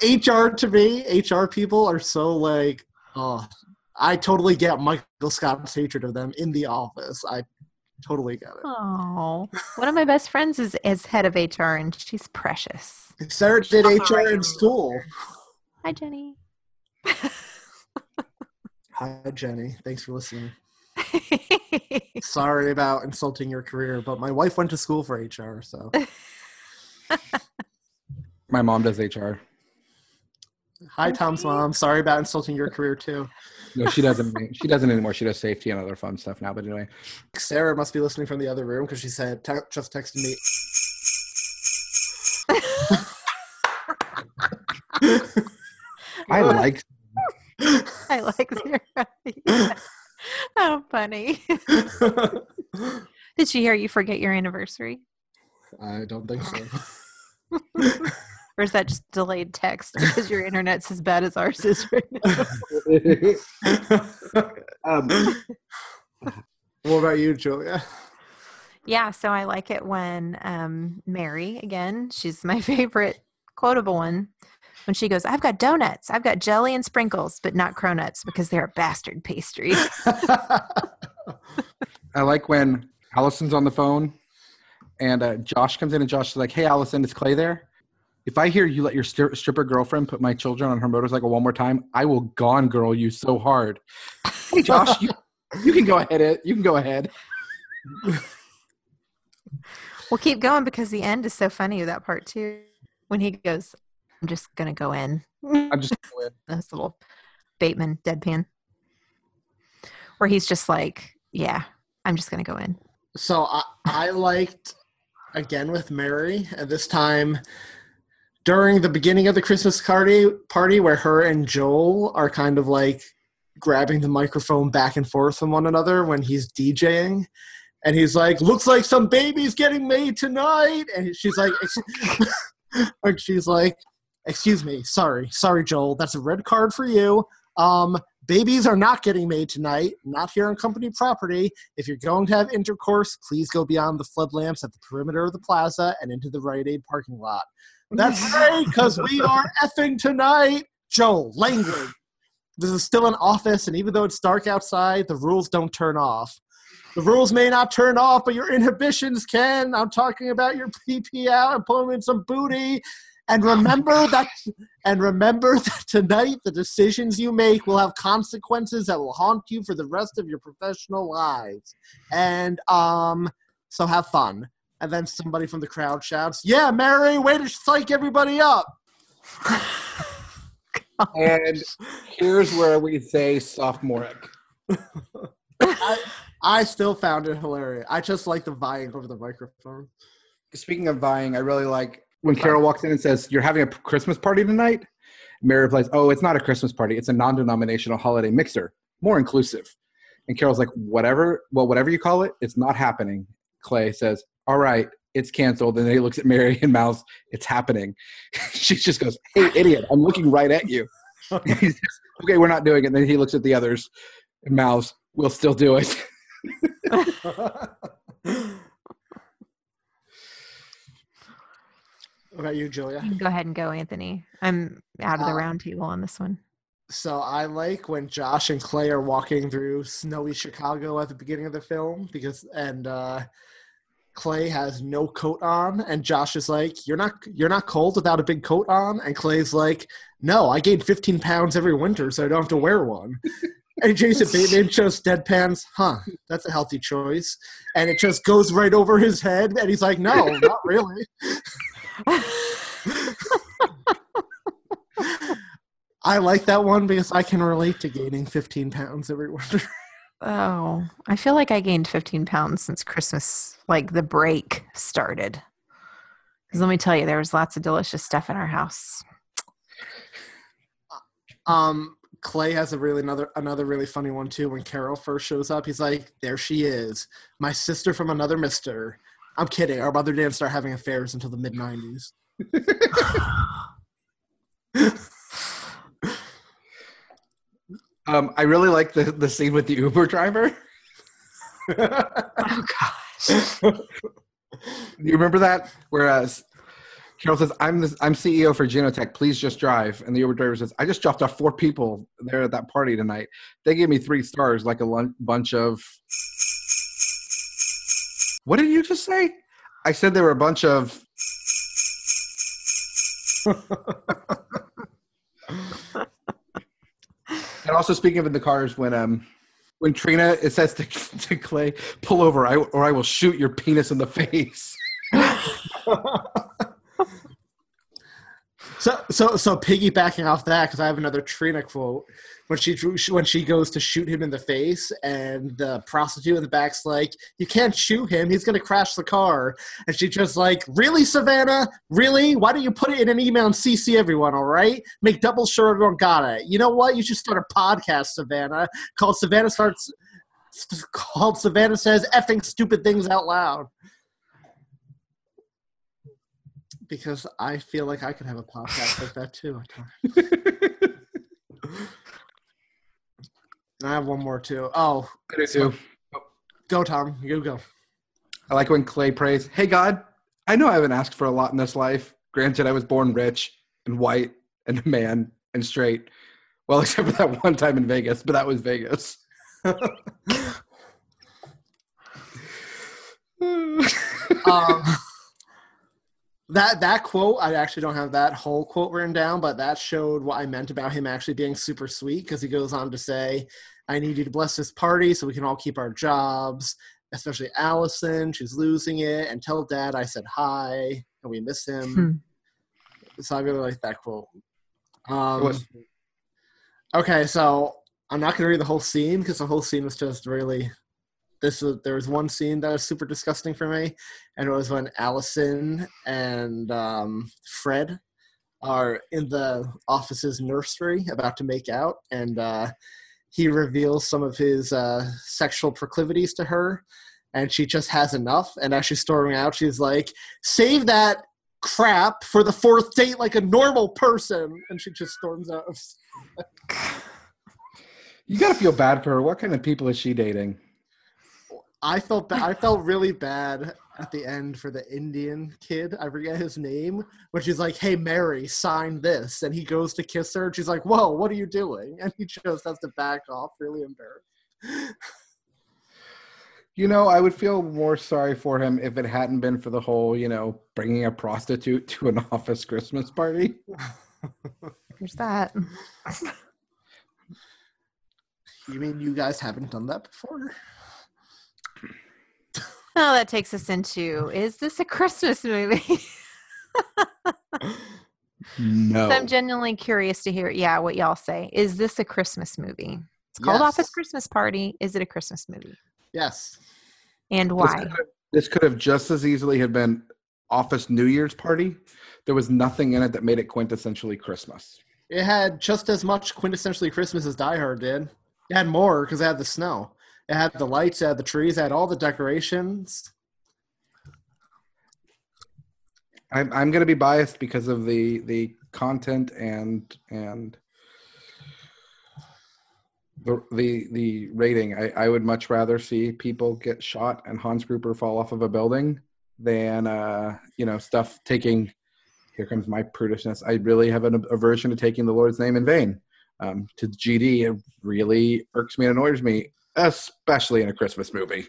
HR to me, HR people are so like, oh, I totally get Michael Scott's hatred of them in the office. I totally get it. Oh, one of my best friends is, is head of HR and she's precious. Sarah did Also HR right in school. Hi, Jenny. Hi, Jenny. Thanks for listening. Sorry about insulting your career, but my wife went to school for HR, so My mom does HR. hi, Tom's mom. Sorry about insulting your career too. No, she doesn't. she doesn't anymore. She does safety and other fun stuff now. But anyway, Sarah must be listening from the other room because she said te- just texted me. I like. I like Sarah. oh, funny. Did she hear you forget your anniversary? I don't think so. Or is that just delayed text because your internet's as bad as ours is right now? um, what about you, Julia? Yeah, so I like it when um, Mary, again, she's my favorite quotable one, when she goes, I've got donuts, I've got jelly and sprinkles, but not cronuts because they're a bastard pastry. I like when Allison's on the phone and uh, Josh comes in and Josh is like, "Hey, Allison, is Clay there? If I hear you let your stri- stripper girlfriend put my children on her motorcycle one more time, I will gone girl you so hard." Hey, Josh, you, you can go ahead. It you can go ahead. we'll keep going because the end is so funny with that part too. When he goes, I'm just gonna go in. I'm just this little Bateman deadpan. Where he's just like, Yeah, I'm just gonna go in. So I, I liked again with Mary, and this time during the beginning of the Christmas party party where her and Joel are kind of like grabbing the microphone back and forth from one another when he's DJing. And he's like, looks like some baby's getting made tonight. And she's like, and she's like, excuse me, sorry, sorry, Joel, that's a red card for you. Um, babies are not getting made tonight, not here on company property. If you're going to have intercourse, please go beyond the flood lamps at the perimeter of the plaza and into the Rite Aid parking lot. That's right, because we are effing tonight. Joel, language. This is still an office, and even though it's dark outside, the rules don't turn off. The rules may not turn off, but your inhibitions can. I'm talking about your PP out and pulling in some booty. And remember that and remember that tonight the decisions you make will have consequences that will haunt you for the rest of your professional lives. And um so have fun. And then somebody from the crowd shouts, Yeah, Mary, way to psych everybody up. and here's where we say sophomoric. I, I still found it hilarious. I just like the vying over the microphone. Speaking of vying, I really like when Carol walks in and says, "You're having a Christmas party tonight." Mary replies, "Oh, it's not a Christmas party. It's a non-denominational holiday mixer, more inclusive." And Carol's like, "Whatever, well, whatever you call it, it's not happening." Clay says, "All right, it's canceled." And then he looks at Mary and mouths, "It's happening." she just goes, "Hey, idiot! I'm looking right at you." He says, okay, we're not doing it. And then he looks at the others and mouths, "We'll still do it." What about you, Julia? You can go ahead and go, Anthony. I'm out of the Uh, round table on this one. So I like when Josh and Clay are walking through snowy Chicago at the beginning of the film because and uh Clay has no coat on and Josh is like, You're not you're not cold without a big coat on and Clay's like, No, I gained fifteen pounds every winter so I don't have to wear one. and Jason Bateman just deadpans, huh, that's a healthy choice. And it just goes right over his head and he's like, No, not really. I like that one because I can relate to gaining 15 pounds every winter. Oh, I feel like I gained 15 pounds since Christmas, like the break started. Because let me tell you, there was lots of delicious stuff in our house. Um, Clay has a really another another really funny one too. When Carol first shows up, he's like, "There she is, my sister from another Mister." I'm kidding. Our mother didn't start having affairs until the mid '90s. Um, I really like the the scene with the Uber driver. Oh gosh. You remember that? Whereas Carol says, "I'm the I'm CEO for Zenotek. Please just drive." And the Uber driver says, "I just dropped off four people there at that party tonight. They gave me three stars, like a bunch of." What did you just say? I said there were a bunch of. and also speaking of in the cars, when um when Trina it says to, to Clay, "Pull over, I, or I will shoot your penis in the face." So, so, so piggybacking off that, because I have another Trina quote when she when she goes to shoot him in the face, and the prostitute in the back's like, "You can't shoot him; he's gonna crash the car." And she's just like, "Really, Savannah? Really? Why don't you put it in an email and CC everyone? All right, make double sure everyone got it. You know what? You should start a podcast, Savannah, called Savannah starts." Called Savannah says effing stupid things out loud. Because I feel like I could have a podcast like that too. at times. And I have one more too. Oh, I do too. go Tom, you go. I like when Clay prays, Hey God, I know I haven't asked for a lot in this life. Granted, I was born rich and white and a man and straight. Well, except for that one time in Vegas, but that was Vegas. um, that that quote, I actually don't have that whole quote written down, but that showed what I meant about him actually being super sweet because he goes on to say, "I need you to bless this party so we can all keep our jobs." Especially Allison, she's losing it, and tell Dad I said hi and we miss him. So I really like that quote. Um, okay, so I'm not going to read the whole scene because the whole scene was just really. This was there was one scene that was super disgusting for me, and it was when Allison and um, Fred are in the office's nursery about to make out, and uh, he reveals some of his uh, sexual proclivities to her, and she just has enough. And as she's storming out, she's like, "Save that crap for the fourth date like a normal person," and she just storms out. You got to feel bad for her. What kind of people is she dating? I felt ba- I felt really bad at the end for the Indian kid. I forget his name, but she's like, "Hey Mary, sign this," and he goes to kiss her. And she's like, "Whoa, what are you doing?" And he just has to back off, really embarrassed. You know, I would feel more sorry for him if it hadn't been for the whole, you know, bringing a prostitute to an office Christmas party. There's that. You mean you guys haven't done that before? Oh, that takes us into is this a Christmas movie? No. So I'm genuinely curious to hear, yeah, what y'all say. Is this a Christmas movie? It's called Yes. Office Christmas Party. Is it a Christmas movie? Yes. And This why? could have- This could have just as easily have been Office New Year's party. There was nothing in it that made it quintessentially Christmas. It had just as much quintessentially Christmas as Die Hard did. It had more because it had the snow. It had the lights, it had the trees, it had all the decorations. I'm I'm to be biased because of the the content and and the the the rating. I, I would much rather see people get shot and Hans Gruber fall off of a building than uh you know stuff taking. Here comes my prudishness. I really have an aversion to taking the Lord's name in vain. Um, to GD, it really irks me and annoys me, especially in a Christmas movie.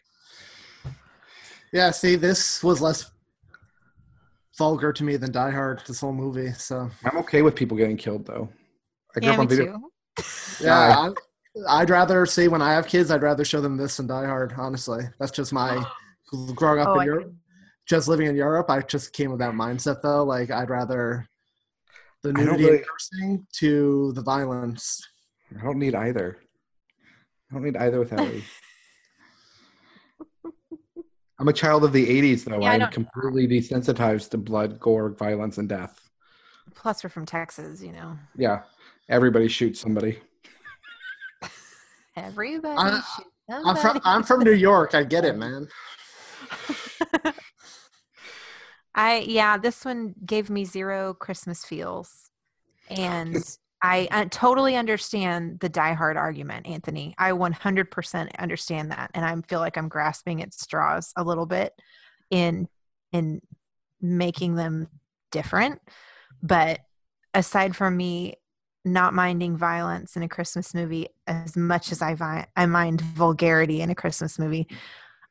Yeah, see, this was less vulgar to me than Die Hard, this whole movie. So I'm okay with people getting killed, though. I grew Yeah, up me on video. too. yeah, I'm- I'd rather see when I have kids, I'd rather show them this than Die Hard. Honestly, that's just my growing up Oh, in I Europe, can- just living in Europe. I just came with that mindset though. Like I'd rather the nudity really- and cursing to the violence. I don't need either. I don't need either with Ellie. I'm a child of the 80s, though. Yeah, I I'm don't- completely desensitized to blood, gore, violence, and death. Plus, we're from Texas, you know. Yeah, everybody shoots somebody. Everybody. I- shoot I'm from somebody. I'm from New York. I get it, man. I yeah, this one gave me zero Christmas feels, and I, totally understand the Die Hard argument, Anthony. I 100% understand that, and I feel like I'm grasping at straws a little bit in in making them different. But aside from me not minding violence in a Christmas movie as much as I vi- I mind vulgarity in a Christmas movie,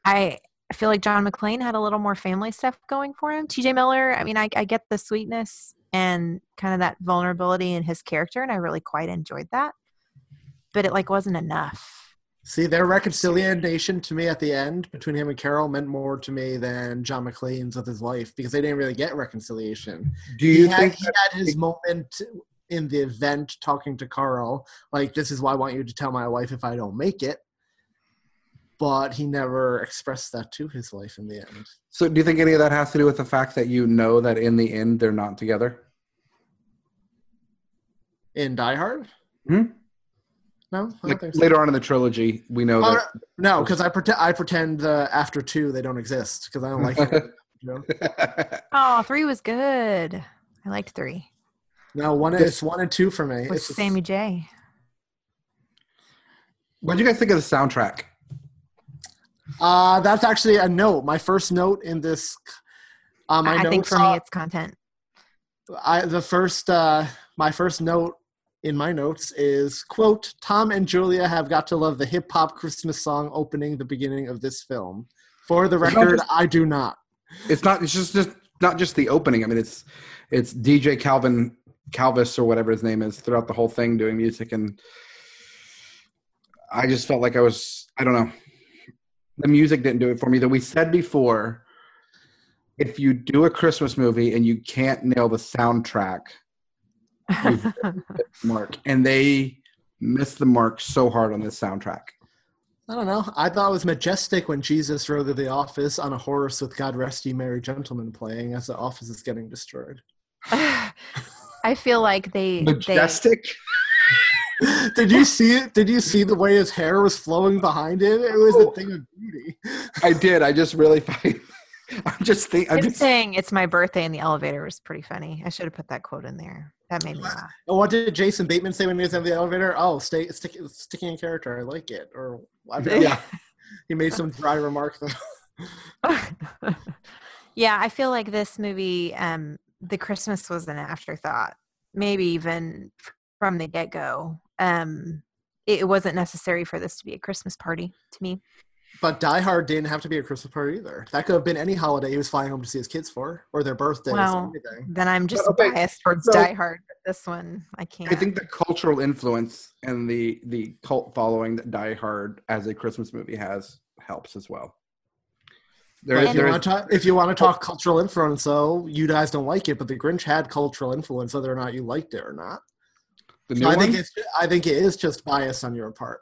I I feel like John McClane had a little more family stuff going for him. TJ Miller, I mean, I, I get the sweetness and kind of that vulnerability in his character, and I really quite enjoyed that. But it like wasn't enough. See, their reconciliation to me at the end between him and Carol meant more to me than John McClane's with his wife because they didn't really get reconciliation. Do you he had, think he had his moment in the event talking to Carl, like, this is why I want you to tell my wife if I don't make it. But he never expressed that to his wife in the end. so? Do you think any of that has to do with the fact that you know that in the end they're not together? In Die Hard? Hmm? No, Like so. later on in the trilogy, we know Oh, that. no, because I pretend I pretend uh, after two they don't exist because I don't like. it, you know? Oh, three was good. I liked three No, one it's one and two for me. with It's just- Sammy J. what do you guys think of the soundtrack? Uh, that's actually a note. My first note in this. Uh, my I think notes for me it's content. I the first uh my first note in my notes is quote Tom and Julia have got to love the hip hop Christmas song opening the beginning of this film. For the record, just- I do not. It's not. It's just just not just the opening. I mean, it's it's DJ Calvin Calvis or whatever his name is throughout the whole thing doing music, and I just felt like I was. I don't know. The music didn't do it for me. That we said before, if you do a Christmas movie and you can't nail the soundtrack, you've the mark, and they missed the mark so hard on this soundtrack. I don't know. I thought it was majestic when Jesus rode to the office on a horse with God Rest Ye Merry Gentlemen playing as the office is getting destroyed. I feel like they they Majestic. Did you see it? Did you see the way his hair was flowing behind him? It was a thing of beauty. I did. I just really find. I'm just think. I'm just saying it's my birthday in the elevator was pretty funny. I should have put that quote in there. That made me laugh. What did Jason Bateman say when he was in the elevator? Oh, stay stick, sticking in character. I like it. Or I forgot. yeah. he made some dry remark. Yeah, I feel like this movie, um, the Christmas was an afterthought. Maybe even from the get go. Um, it it wasn't necessary for this to be a Christmas party to me. But Die Hard didn't have to be a Christmas party either. That could have been any holiday he was flying home to see his kids for, or their birthdays, Well, or anything. Then I'm just okay, biased towards so- Die Hard. But this one, I can't. I think the cultural influence and the the cult following that Die Hard as a Christmas movie has helps as well. There But if, you want to talk, if you want to talk cultural influence, though, you guys don't like it, but The Grinch had cultural influence, whether or not you liked it or not. The So new I think it's I think it is just bias on your part.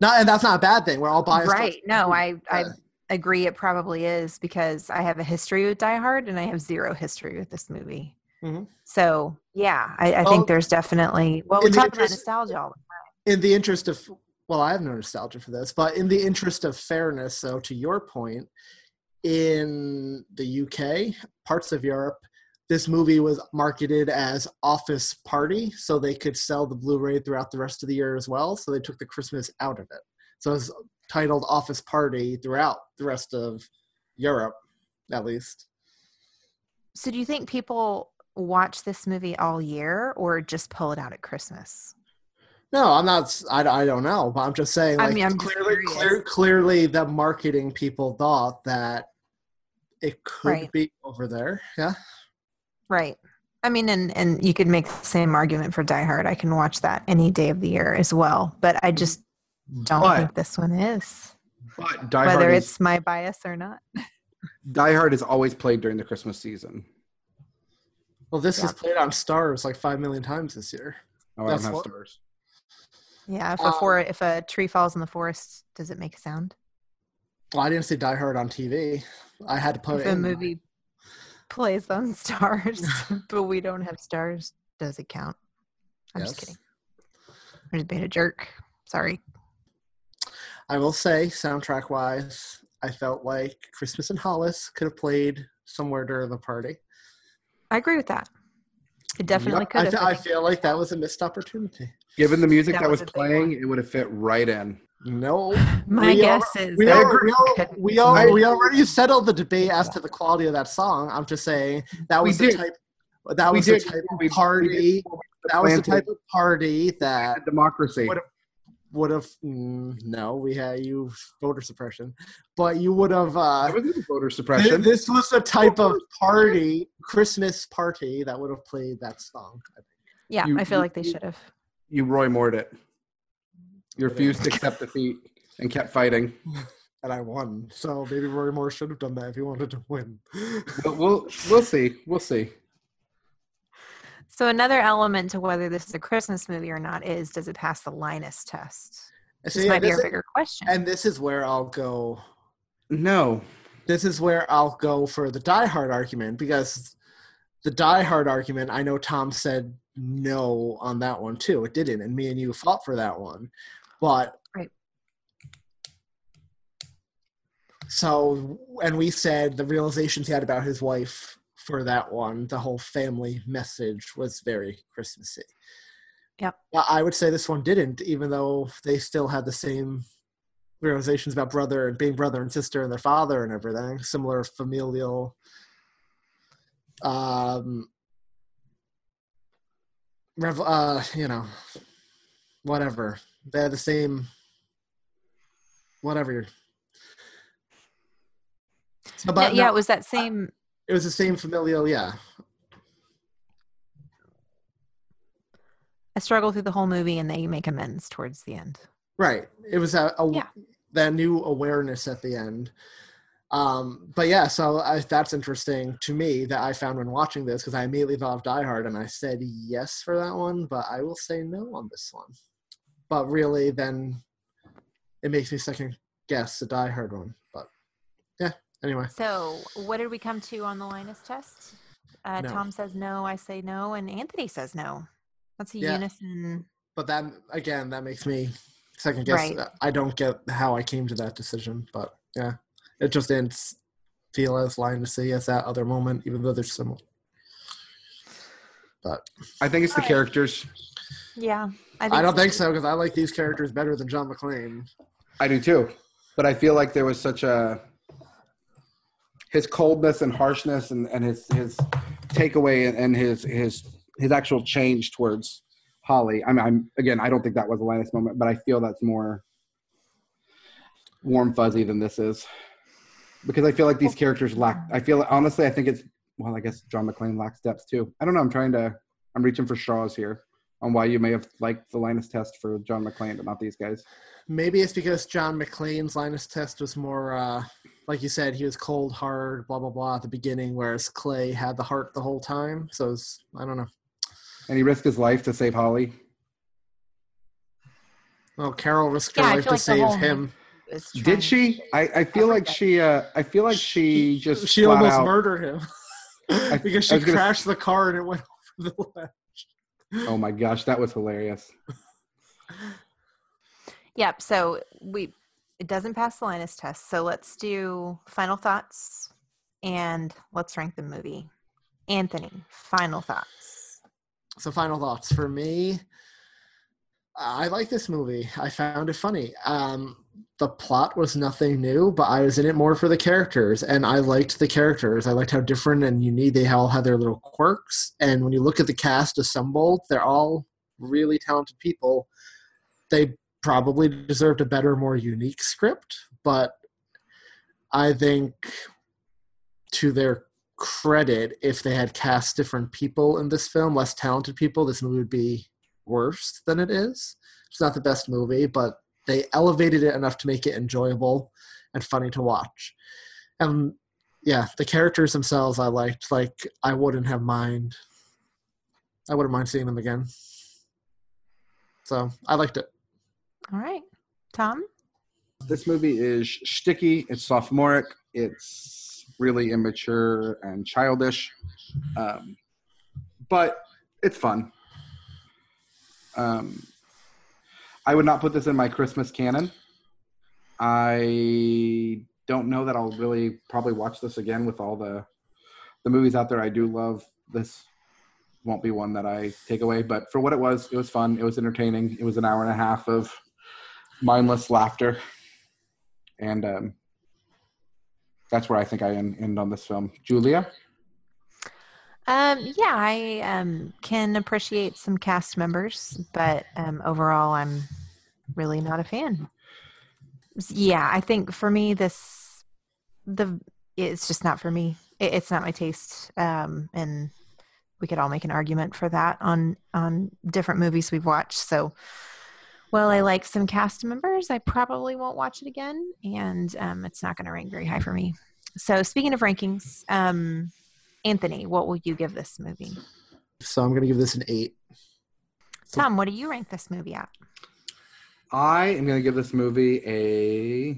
Not, and that's not a bad thing. We're all biased. right. No, I I agree. It probably is because I have a history with Die Hard and I have zero history with this movie. Mhm. So yeah, I, I Well, think there's definitely. Well, we in the talk about nostalgia all the in the interest of well i have no nostalgia for this but in the interest of fairness though to your point in the uk parts of europe this movie was marketed as office party so they could sell the blu-ray throughout the rest of the year as well so they took the christmas out of it so it's titled office party throughout the rest of europe at least So do you think people watch this movie all year or just pull it out at Christmas? No, I'm not. I don't know, but I'm just saying. I mean, I'm clearly, clear, clearly, the marketing people thought that it could Right. be over there. Yeah, Right. I mean, and and you could make the same argument for Die Hard. I can watch that any day of the year as well, but I just don't But- think this one is. But Die Whether Hard, it's is, my bias or not. Die Hard is always played during the Christmas season. Well, this Yeah. was played on Starz like five million times this year. Oh, I don't have what- Starz. Yeah. If a Um, for if a tree falls in the forest, does it make a sound? Well, I didn't see Die Hard on TV. I had to put If it a in. movie plays on Starz, but we don't have Starz, does it count? I'm just kidding. I'm just being a jerk. Sorry. I will say, soundtrack wise, I felt like Christmas in Hollis could have played somewhere during the party. I agree with that. It definitely Yep, could I, have. fe- I I feel like that was a missed opportunity. Given the music That that, was was, playing, it would have fit right in. No, My we guess al- is we, that al- we, al- we, al- we already settled the debate as to the quality of that song. I'm just saying that We was the did. type. That was the type of We- we party. That was the type of party that democracy. Would have. Mm, no, we had you voter suppression, but you would have. Uh, That was voter thi- suppression. this was the type of party, Christmas party that would have played that song. I. Yeah, You- I feel you- like they should have. You Roy Moored it. You refused to accept defeat and kept fighting. And I won, so maybe Roy Moore should have done that if he wanted to win. But we'll we'll see. We'll see. So another element to whether this is a Christmas movie or not is does it pass the Linus test? So, This yeah, might be this our is- bigger question. And this is where I'll go. No. This is where I'll go for the Die Hard argument because the Die Hard argument, I know Tom said no on that one too. It didn't, and me and you fought for that one. But Right. So, and we said the realizations he had about his wife for that one, the whole family message was very Christmassy. Yep. But I would say this one didn't, even though they still had the same realizations about brother and being brother and sister and their father and everything, similar familial. Um, rev- uh, you know, whatever. They had the same, whatever. So, yeah, but yeah, no, it was that same. it was the same familial. Yeah, I struggle through the whole movie, and they make amends towards the end. right. It was a, a Yeah. that new awareness at the end. Um, but yeah, so I, that's interesting to me that I found when watching this because I immediately thought of Die Hard and I said yes for that one, but I will say no on this one. But really, then it makes me second guess the Die Hard one. But yeah, anyway, So, what did we come to on the Linus test? Uh, No. Tom says no, I say no, and Anthony says no. That's a Yeah. unison. but that again, that makes me second guess. Right. I don't get how I came to that decision, but yeah, it just didn't s- feel as line to see as that other moment, even though they're similar. But I think it's the Alright. characters. Yeah, I, I don't so think so because I like these characters better than John McClane. I do too. But I feel like there was such a his coldness and harshness and, and his his takeaway and, and his his his actual change towards Holly. I mean, I'm again, I don't think that was a Linus moment, but I feel that's more warm fuzzy than this is because I feel like these characters lack. I feel honestly, I think it's well, I guess John McClane lacks depth too. I don't know. I'm trying to. I'm reaching for straws here on why you may have liked the Linus test for John McClane, but not these guys. Maybe it's because John McClane's Linus test was more, uh, like you said, he was cold, hard, blah blah blah at the beginning, whereas Clay had the heart the whole time. So it's, I don't know. And he risked his life to save Holly. Well, Carol risked her Yeah, I life to like save him. Did she? I, I feel like she. Uh, I feel like she just. She almost out- murdered him because she I was gonna- crashed the car and it went over the ledge. Oh my gosh, that was hilarious. Yep. So we it doesn't pass the Linus test. So let's do final thoughts and let's rank the movie. Anthony, final thoughts. So, final thoughts for me. I like this movie. I found it funny. Um, the plot was nothing new, but I was in it more for the characters, and I liked the characters. I liked how different and unique they all had their little quirks. And when you look at the cast assembled, they're all really talented people. They probably deserved a better, more unique script, but I think to their credit, if they had cast different people in this film, less talented people, this movie would be worse than it is. It's not the best movie, but they elevated it enough to make it enjoyable and funny to watch. And yeah, the characters themselves I liked. Like I wouldn't have mind. I wouldn't mind seeing them again. So I liked it. All right. Tom? This movie is sticky. It's sophomoric. It's really immature and childish, um, but it's fun. Um, I would not put this in my Christmas canon. I don't know that I'll really probably watch this again with all the the movies out there I do love. This won't be one that I take away, but for what it was, it was fun. It was entertaining. It was an hour and a half of mindless laughter, and um, that's where I think I end, end on this film. Julia, Um, yeah, I um, can appreciate some cast members, but um, overall, I'm really not a fan. Yeah, I think for me, this the it's just not for me. It, it's not my taste, um, and we could all make an argument for that on on different movies we've watched. So, well, I like some cast members. I probably won't watch it again, and um, it's not going to rank very high for me. So, speaking of rankings, um, Anthony, what will you give this movie? So I'm gonna give this an eight. So- Tom, what do you rank this movie at? I am going to give this movie a,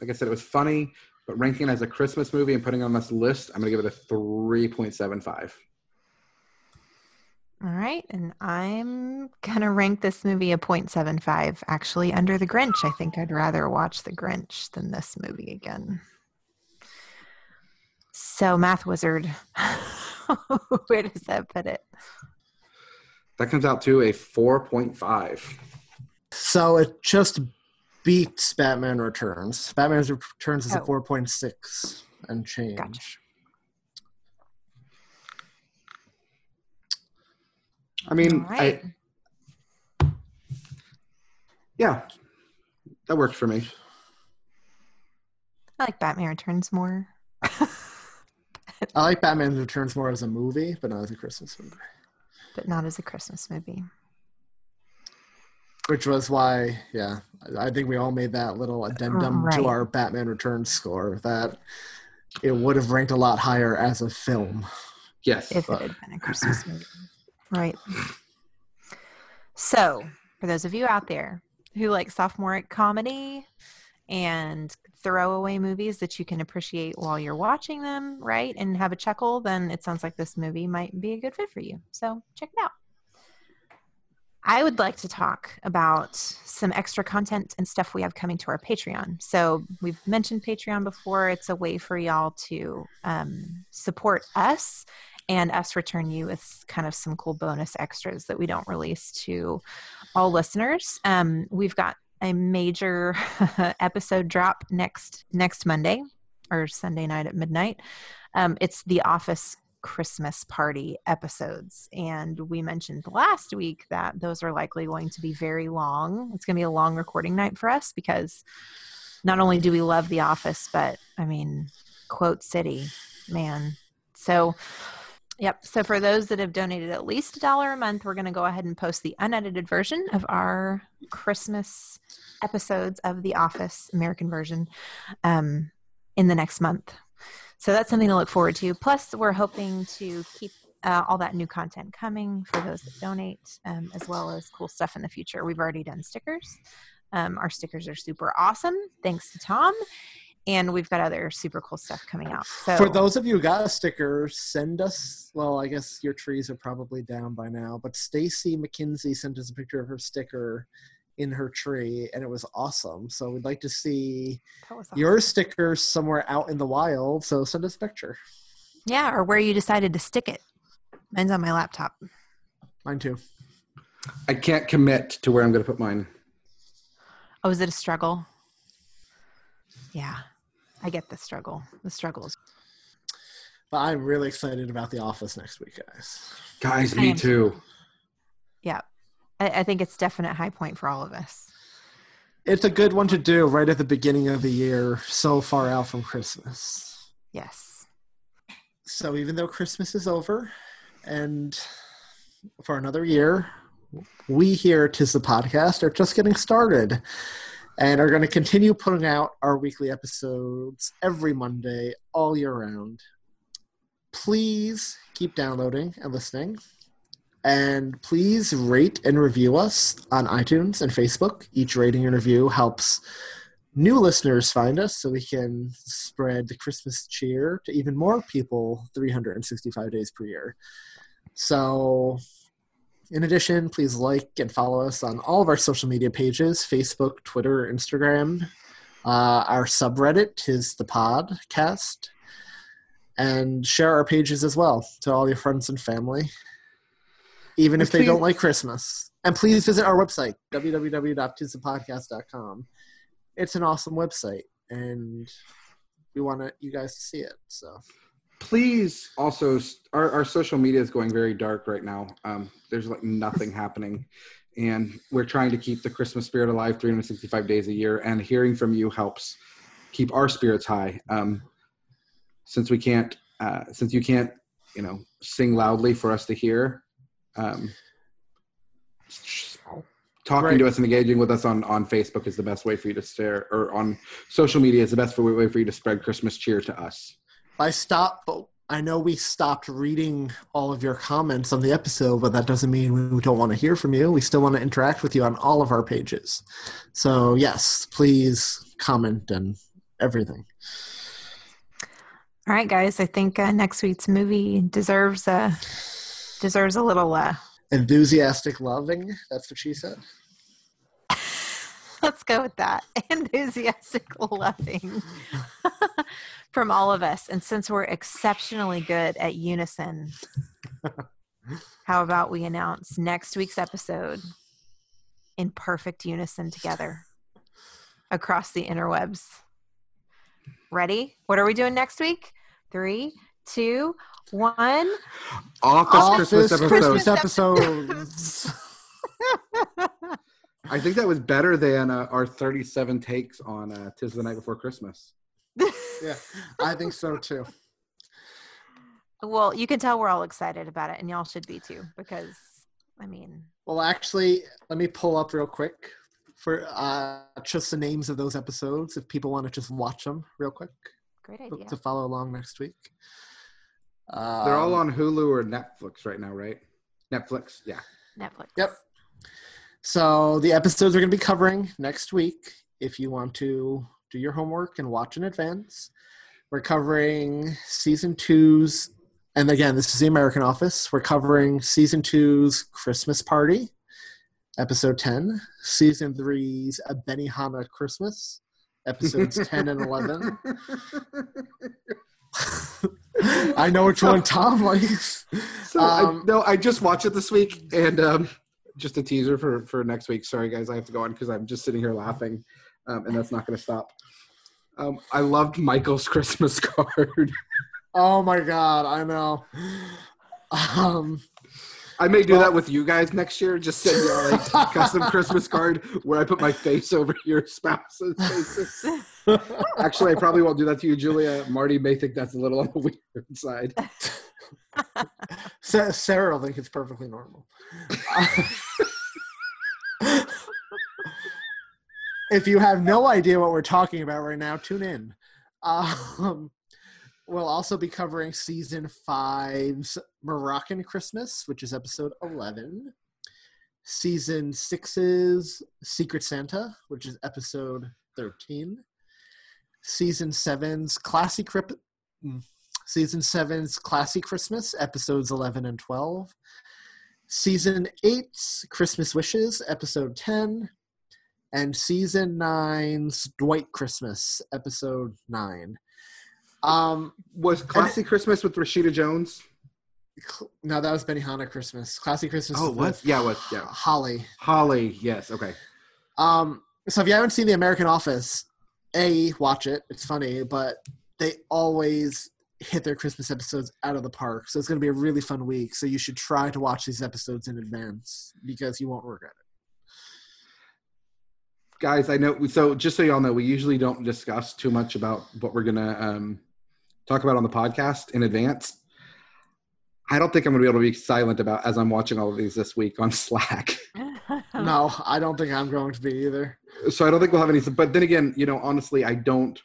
like I said, it was funny, but ranking it as a Christmas movie and putting it on this list, I'm going to give it a 3.75. All right, and I'm gonna rank this movie a 0.75. Actually, under The Grinch, I think I'd rather watch The Grinch than this movie again. So, Math Wizard, where does that put it? That comes out to a 4.5. So it just beats Batman Returns. Batman Returns is a Oh. 4.6 and change. Gotcha. I mean, All right. I yeah, that works for me. I like Batman Returns more. I like Batman Returns more as a movie, but not as a Christmas movie. but not as a Christmas movie. Which was why, yeah, I I think we all made that little addendum Right. to our Batman Returns score that it would have ranked a lot higher as a film. Yes. If it had been a Christmas movie. Right. So, for those of you out there who like sophomoric comedy and throwaway movies that you can appreciate while you're watching them, right, and have a chuckle, then it sounds like this movie might be a good fit for you. So, check it out. I would like to talk about some extra content and stuff we have coming to our Patreon. So, we've mentioned Patreon before. It's a way for y'all to um, support us and us return you with kind of some cool bonus extras that we don't release to all listeners. Um, we've got a major episode drop next next Monday or Sunday night at midnight. Um, it's the Office Christmas party episodes, and we mentioned last week that those are likely going to be very long. It's going to be a long recording night for us because not only do we love The Office, but I mean, quote city, man. So Yep. So for those that have donated at least a dollar a month, we're going to go ahead and post the unedited version of our Christmas episodes of The Office American version um, in the next month. So that's something to look forward to. Plus, we're hoping to keep uh, all that new content coming for those that donate, um, as well as cool stuff in the future. We've already done stickers. Um, our stickers are super awesome. Thanks to Tom. And we've got other super cool stuff coming out. So For those of you who got a sticker, send us. Well, I guess your trees are probably down by now, but Stacy McKinsey sent us a picture of her sticker in her tree, and it was awesome. So we'd like to see awesome. your sticker somewhere out in the wild. So send us a picture. Yeah, or where you decided to stick it. Mine's on my laptop. Mine too. I can't commit to where I'm going to put mine. Oh, is it a struggle? Yeah, I get the struggle. The struggles. But I'm really excited about The Office next week, guys. Guys, me too. Yeah, I, I think it's definite high point for all of us. It's a good one to do right at the beginning of the year, so far out from Christmas. Yes. So even though Christmas is over, and for another year, we here at Tis the Podcast are just getting started and are going to continue putting out our weekly episodes every Monday all year round. Please keep downloading and listening. And please rate and review us on iTunes and Facebook. Each rating and review helps new listeners find us so we can spread the Christmas cheer to even more people 365 days per year. So, in addition, please like and follow us on all of our social media pages Facebook, Twitter, Instagram. Uh, our subreddit is the podcast. And share our pages as well to all your friends and family, even And if they don't like Christmas. And please visit our website, www.tisthepodcast.com. It's an awesome website, and we want you guys to see it. So Please also, our, our social media is going very dark right now. Um, there's like nothing happening. And we're trying to keep the Christmas spirit alive 365 days a year. And hearing from you helps keep our spirits high. Um, since we can't, uh, since you can't, you know, sing loudly for us to hear, um, talking Right. to us and engaging with us on, on Facebook is the best way for you to stare, or on social media is the best way for you to spread Christmas cheer to us. I stopped. I know we stopped reading all of your comments on the episode, but that doesn't mean we don't want to hear from you. We still want to interact with you on all of our pages. So yes, please comment and everything. All right, guys. I think uh, next week's movie deserves a deserves a little. Uh, Enthusiastic loving. That's what she said. Let's go with that. Enthusiastic loving from all of us. And since we're exceptionally good at unison, how about we announce next week's episode in perfect unison together across the interwebs? Ready? What are we doing next week? Three, two, one. Office, Office Christmas episode. Christmas episodes. I think that was better than uh, our 37 takes on uh, "Tis the Night Before Christmas." yeah, I think so too. Well, you can tell we're all excited about it, and y'all should be too, because I mean, Well, actually, let me pull up real quick for uh, just the names of those episodes if people want to just watch them real quick great idea. to follow along next week. They're all Um, on Hulu or Netflix right now, right? Netflix, yeah. Netflix. Yep. So the episodes we're going to be covering next week. If you want to do your homework and watch in advance, we're covering season two's, and again, this is the American Office. We're covering season two's Christmas Party, episode ten. Season three's A Benihana Christmas, episodes ten and eleven. I know which one Tom likes. So I, Um, no, I just watched it this week, and um, just a teaser for for next week. Sorry, guys, I have to go on because I'm just sitting here laughing, um, and that's not going to stop. Um, I loved Michael's Christmas card. Oh my god, I know. Um, I may do that with you guys next year. Just send you a like, custom Christmas card where I put my face over your spouse's faces. Actually, I probably won't do that to you, Julia. Marty may think that's a little on the weird side. Sa- Sarah will think it's perfectly normal. if you have no idea what we're talking about right now, tune in. Um, we'll also be covering season five's Moroccan Christmas, which is episode 11. Season six's Secret Santa, which is episode 13. Season seven's Classy Crip- mm, Season seven's Classy Christmas, episodes 11 and 12. Season eight's Christmas Wishes, episode 10 and season nine's Dwight Christmas, episode nine. Um, Was Classic Christmas with Rashida Jones? cl- no, that was Benihana Christmas. Classic Christmas. Oh, what? Yeah, it was. Yeah. Holly. Holly, yes. Okay. Um, so if you haven't seen the American Office, a watch it. It's funny, but they always hit their Christmas episodes out of the park. So it's going to be a really fun week. So you should try to watch these episodes in advance because you won't regret it. guys i know so just so y'all know we usually don't discuss too much about what we're gonna um, talk about on the podcast in advance i don't think i'm gonna be able to be silent about as i'm watching all of these this week on slack No, I don't think I'm going to be either. so i don't think we'll have any but then again you know honestly i don't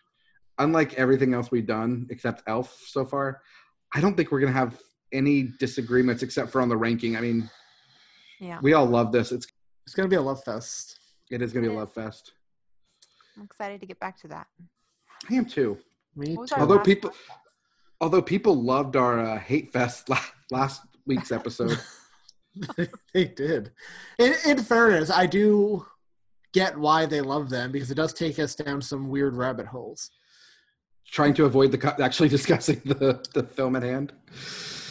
unlike everything else we've done except elf so far i don't think we're gonna have any disagreements except for on the ranking i mean yeah, we all love this it's It's going to be a love fest. it is gonna be a love fest I'm excited to get back to that. i am too Me too. Although people- one? although people loved our uh, hate fest la- last week's episode they did. In, in fairness, I do get why they love them because it does take us down some weird rabbit holes. Trying to avoid the actually discussing the, the film at hand.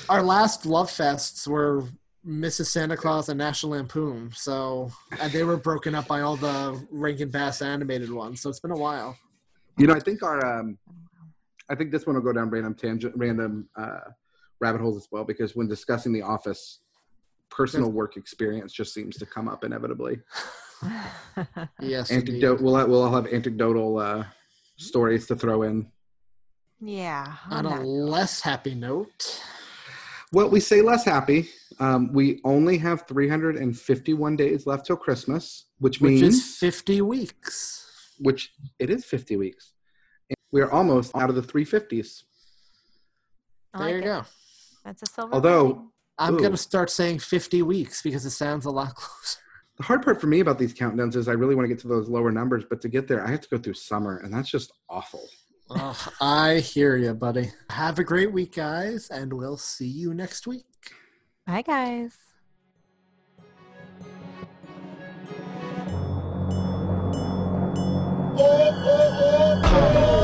Our last love fests were Mrs. Santa Claus and National Lampoon, so and they were broken up by all the Rankin Bass animated ones. So it's been a while. You know, I think our um, I think this one will go down random tangent, random uh, rabbit holes as well because when discussing The Office, personal work experience just seems to come up inevitably. Yes. Anecdote. We'll we'll all have anecdotal uh, stories to throw in. Yeah. On on a less happy note, Well, we say less happy. Um, we only have 351 days left till Christmas, which which means is 50 weeks. which it is 50 weeks. And we are almost out of the 350s. I There you it. go. That's a silver. Although- lining. I'm going to start saying 50 weeks because it sounds a lot closer. The hard part for me about these countdowns is I really want to get to those lower numbers, but to get there, I have to go through summer, and that's just awful. Oh, I hear you, buddy. Have a great week, guys, and we'll see you next week. Bye, guys. Oh, oh, oh,